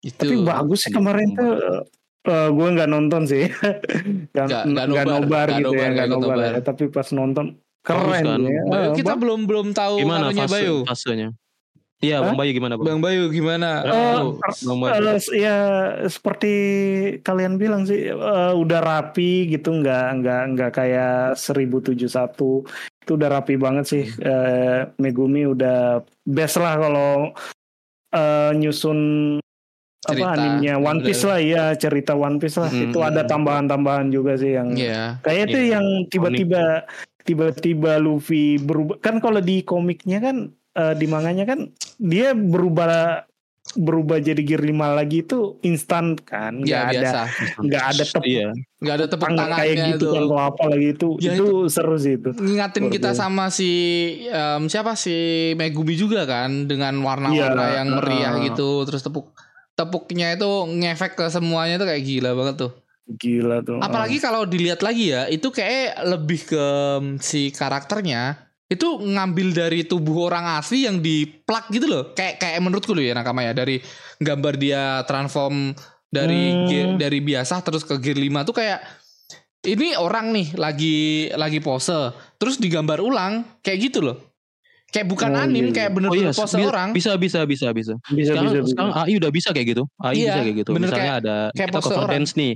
Itu Tapi bagus sih kemarin tuh. eh, gue nggak nonton sih, nggak nobar, nobar gitu nobar, ya, nggak nobar. nobar. ya. Tapi pas nonton keren kan? ya. Bayu, kita Bang- belum belum tahu Gimana fase, Bayu. fasenya? Iya? Bang Bayu gimana, Bang? Bang Bayu gimana? Bang Bayu. Eh, ya seperti kalian bilang sih eh, udah rapi gitu nggak nggak nggak kayak 1071 itu udah rapi banget sih Eh, Megumi udah best lah kalau eh, nyusun Cerita. apa animenya One Piece lah ya cerita One Piece lah Hmm. itu ada tambahan-tambahan juga sih yang Iya. kayak itu Iya, yang tiba-tiba tiba-tiba Luffy berubah kan kalau di komiknya kan eh, di manganya kan dia berubah berubah jadi gear 5 lagi itu instan kan nggak Ya ada biasa. nggak ada tepuk Iya. Nggak ada tepuk tangan kayak tangannya gitu tuh. kan atau apa lagi itu Ya, itu, seru sih itu Ngingatin kita sama si em, siapa si Megumi juga kan dengan warna-warna Iya, yang meriah uh. gitu terus tepuk tepuknya itu ngefek ke semuanya itu kayak gila banget tuh. Gila tuh Apalagi kalau dilihat lagi ya, itu kayak lebih ke em, si karakternya itu ngambil dari tubuh orang asli yang diplak gitu loh. Kayak kayak menurutku loh ya Nakama ya dari gambar dia transform dari Hmm. gear- dari biasa terus ke gear 5 tuh kayak ini orang nih lagi lagi pose terus digambar ulang kayak gitu loh. Kayak bukan Oh, anim iya, kayak Oh bener-bener iya, pose bi- orang. bisa bisa bisa bisa. bisa Sekarang, bisa bisa sekarang AI udah bisa kayak gitu. AI Iya, bisa kayak gitu. bener Misalnya kayak- ada kayak kita pose cover orang. dance nih.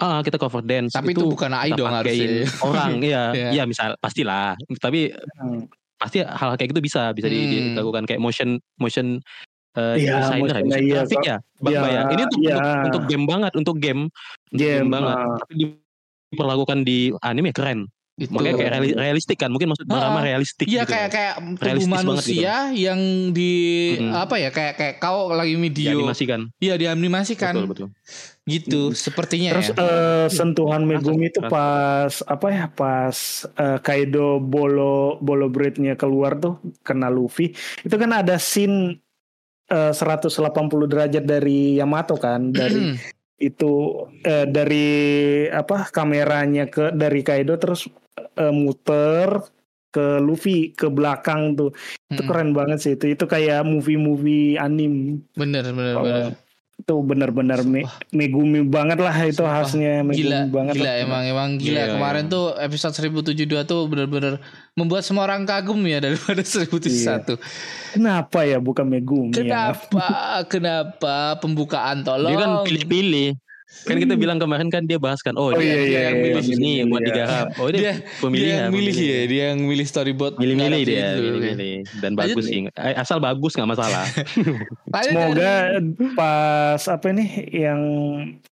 Ah, kita cover dance. Tapi itu bukan AI dong harusnya. Orang, iya, Iya. iya misal pastilah. Tapi Hmm. pasti hal kayak gitu bisa bisa Hmm. dilakukan kayak motion motion eh, Iya, designer ya, motion, motion iya, graphic kok. ya, Bang Iya, Baya. Ini untuk, iya. untuk untuk game banget, untuk game, untuk game banget. ah. Tapi diperlakukan di anime keren. Itu. Makanya kayak reali- realistik kan, mungkin maksud Ah, Barama realistik Iya gitu. kayak kayak tubuh Realistis banget gitu. manusia yang di Mm-mm. apa ya kayak kayak kau lagi video dianimasikan. Iya dianimasikan Betul betul. gitu sepertinya Terus ya. eh, sentuhan Megumi itu pas apa ya pas eh, Kaido bolo bolo blade-nya keluar tuh kena Luffy itu kan ada scene eh, 180 derajat dari Yamato kan dari itu eh, dari apa kameranya ke dari Kaido terus eh, muter ke Luffy ke belakang tuh itu Mm-mm. keren banget sih itu itu kayak movie-movie anim bener bener Oh, bener. itu benar-benar me- Megumi banget lah itu Sumpah. khasnya Megumi Gila, banget gila lah. emang emang gila Iya, kemarin tuh episode 1072 tuh benar-benar membuat semua orang kagum ya daripada 1071. Kenapa ya bukan Megumi? ya? Kenapa? Kenapa pembukaan tolong? Dia kan pilih-pilih. Kan kita bilang kemarin kan dia bahas kan, Oh oh, iya dia, iya. dia yang iya, milih iya, ini iya, buat iya. digarap. Oh dia, dia pemilih dia ya, yang milih pemilih. ya, dia yang milih storyboard. Milih-milih dia, milih-milih. Dan Lanjut bagus sih. Eh, Asal bagus nggak masalah. Semoga pas apa nih yang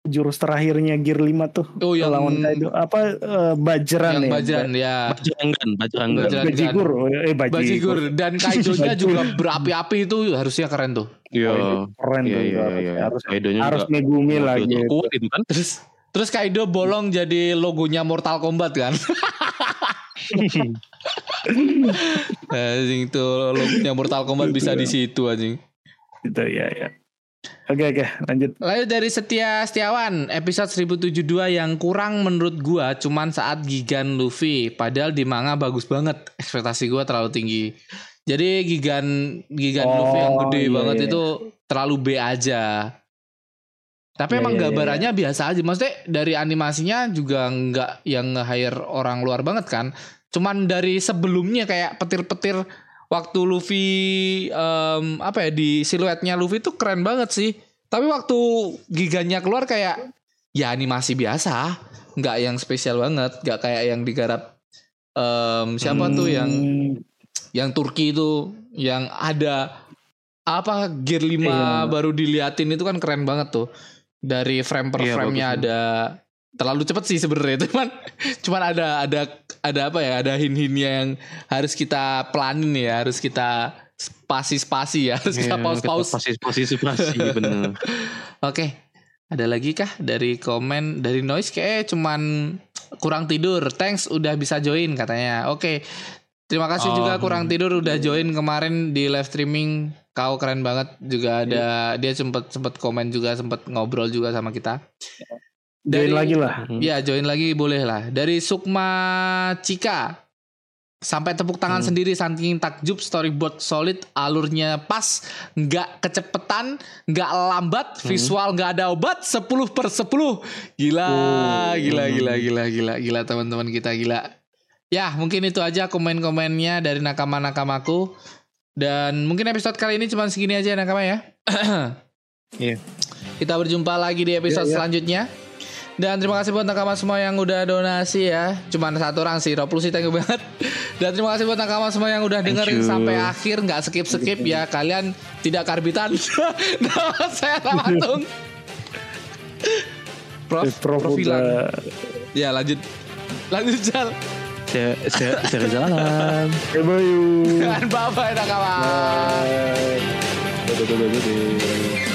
jurus terakhirnya Gear 5 tuh Oh, yang- lawan Kaido apa eh, Bajran yang ya? Bajran ya. Bajrangan. Bajigur, eh Bajigur. Dan Kaido-nya juga berapi-api itu harusnya keren tuh. Iya. Keren Iya, tuh. iya, harus- iya. Harus Kaidonya harus juga Megumi lah wakil gitu. terkuat itu kan. Terus terus Kaido bolong jadi logonya Mortal Kombat kan. anjing itu logonya Mortal Kombat bisa di situ anjing. Gitu ya ya. Oke oke lanjut. Lalu dari Setia Setiawan episode 1072 yang kurang menurut gua cuman saat Gigan Luffy padahal di manga bagus banget ekspektasi gua terlalu tinggi. Jadi Gigan Gigan Oh, Luffy yang gede iya, banget iya. itu terlalu B aja. Tapi Iya, emang iya, iya, gambarannya biasa aja. Maksudnya dari animasinya juga nggak yang nge-hire orang luar banget kan. Cuman dari sebelumnya kayak petir-petir waktu Luffy em, apa ya di siluetnya Luffy tuh keren banget sih. Tapi waktu giganya keluar kayak ya animasi biasa, nggak yang spesial banget, nggak kayak yang digarap em, siapa tuh yang Hmm, yang Turki itu yang ada apa gear 5 Iya. baru diliatin itu kan keren banget tuh. Dari frame per Iya, frame-nya bagus, ada terlalu cepet sih sebenarnya cuman cuman ada ada ada apa ya ada hin-hinnya yang harus kita pelanin ya harus kita spasi-spasi ya harus kita Iya, pause-pause Pasti pasti pasti bener. Oke, ada lagi kah dari komen dari noise kayak cuman kurang tidur. Thanks udah bisa join katanya. Oke. Terima kasih Oh. juga kurang tidur udah join kemarin di live streaming. Kau keren banget juga ada dia sempet sempet komen juga sempet ngobrol juga sama kita. join lagi lah. Ya join lagi boleh lah. Dari Sukma Cika sampai tepuk tangan Hmm. sendiri saking takjub storyboard solid alurnya pas nggak kecepetan nggak lambat visual nggak ada obat 10 per 10 gila gila gila gila gila gila teman-teman kita gila ya mungkin itu aja komen-komennya dari nakama-nakamaku dan mungkin episode kali ini cuma segini aja nakama ya Iya. kita berjumpa lagi di episode Iya, iya. selanjutnya dan terima kasih buat nakama semua yang udah donasi ya. Cuman satu orang sih, Rob sih thank you banget. Dan terima kasih buat nakama semua yang udah dengerin sampai akhir, nggak skip skip ya. Kalian tidak karbitan. Nama saya Ramatung. Prof, Eh, Prof profilan. udah Ya lanjut, lanjut Jal. Saya saya saya jalan. Eh, Bayu. Dan bye bye nakama. Bye. Dadah, dadah, dadah.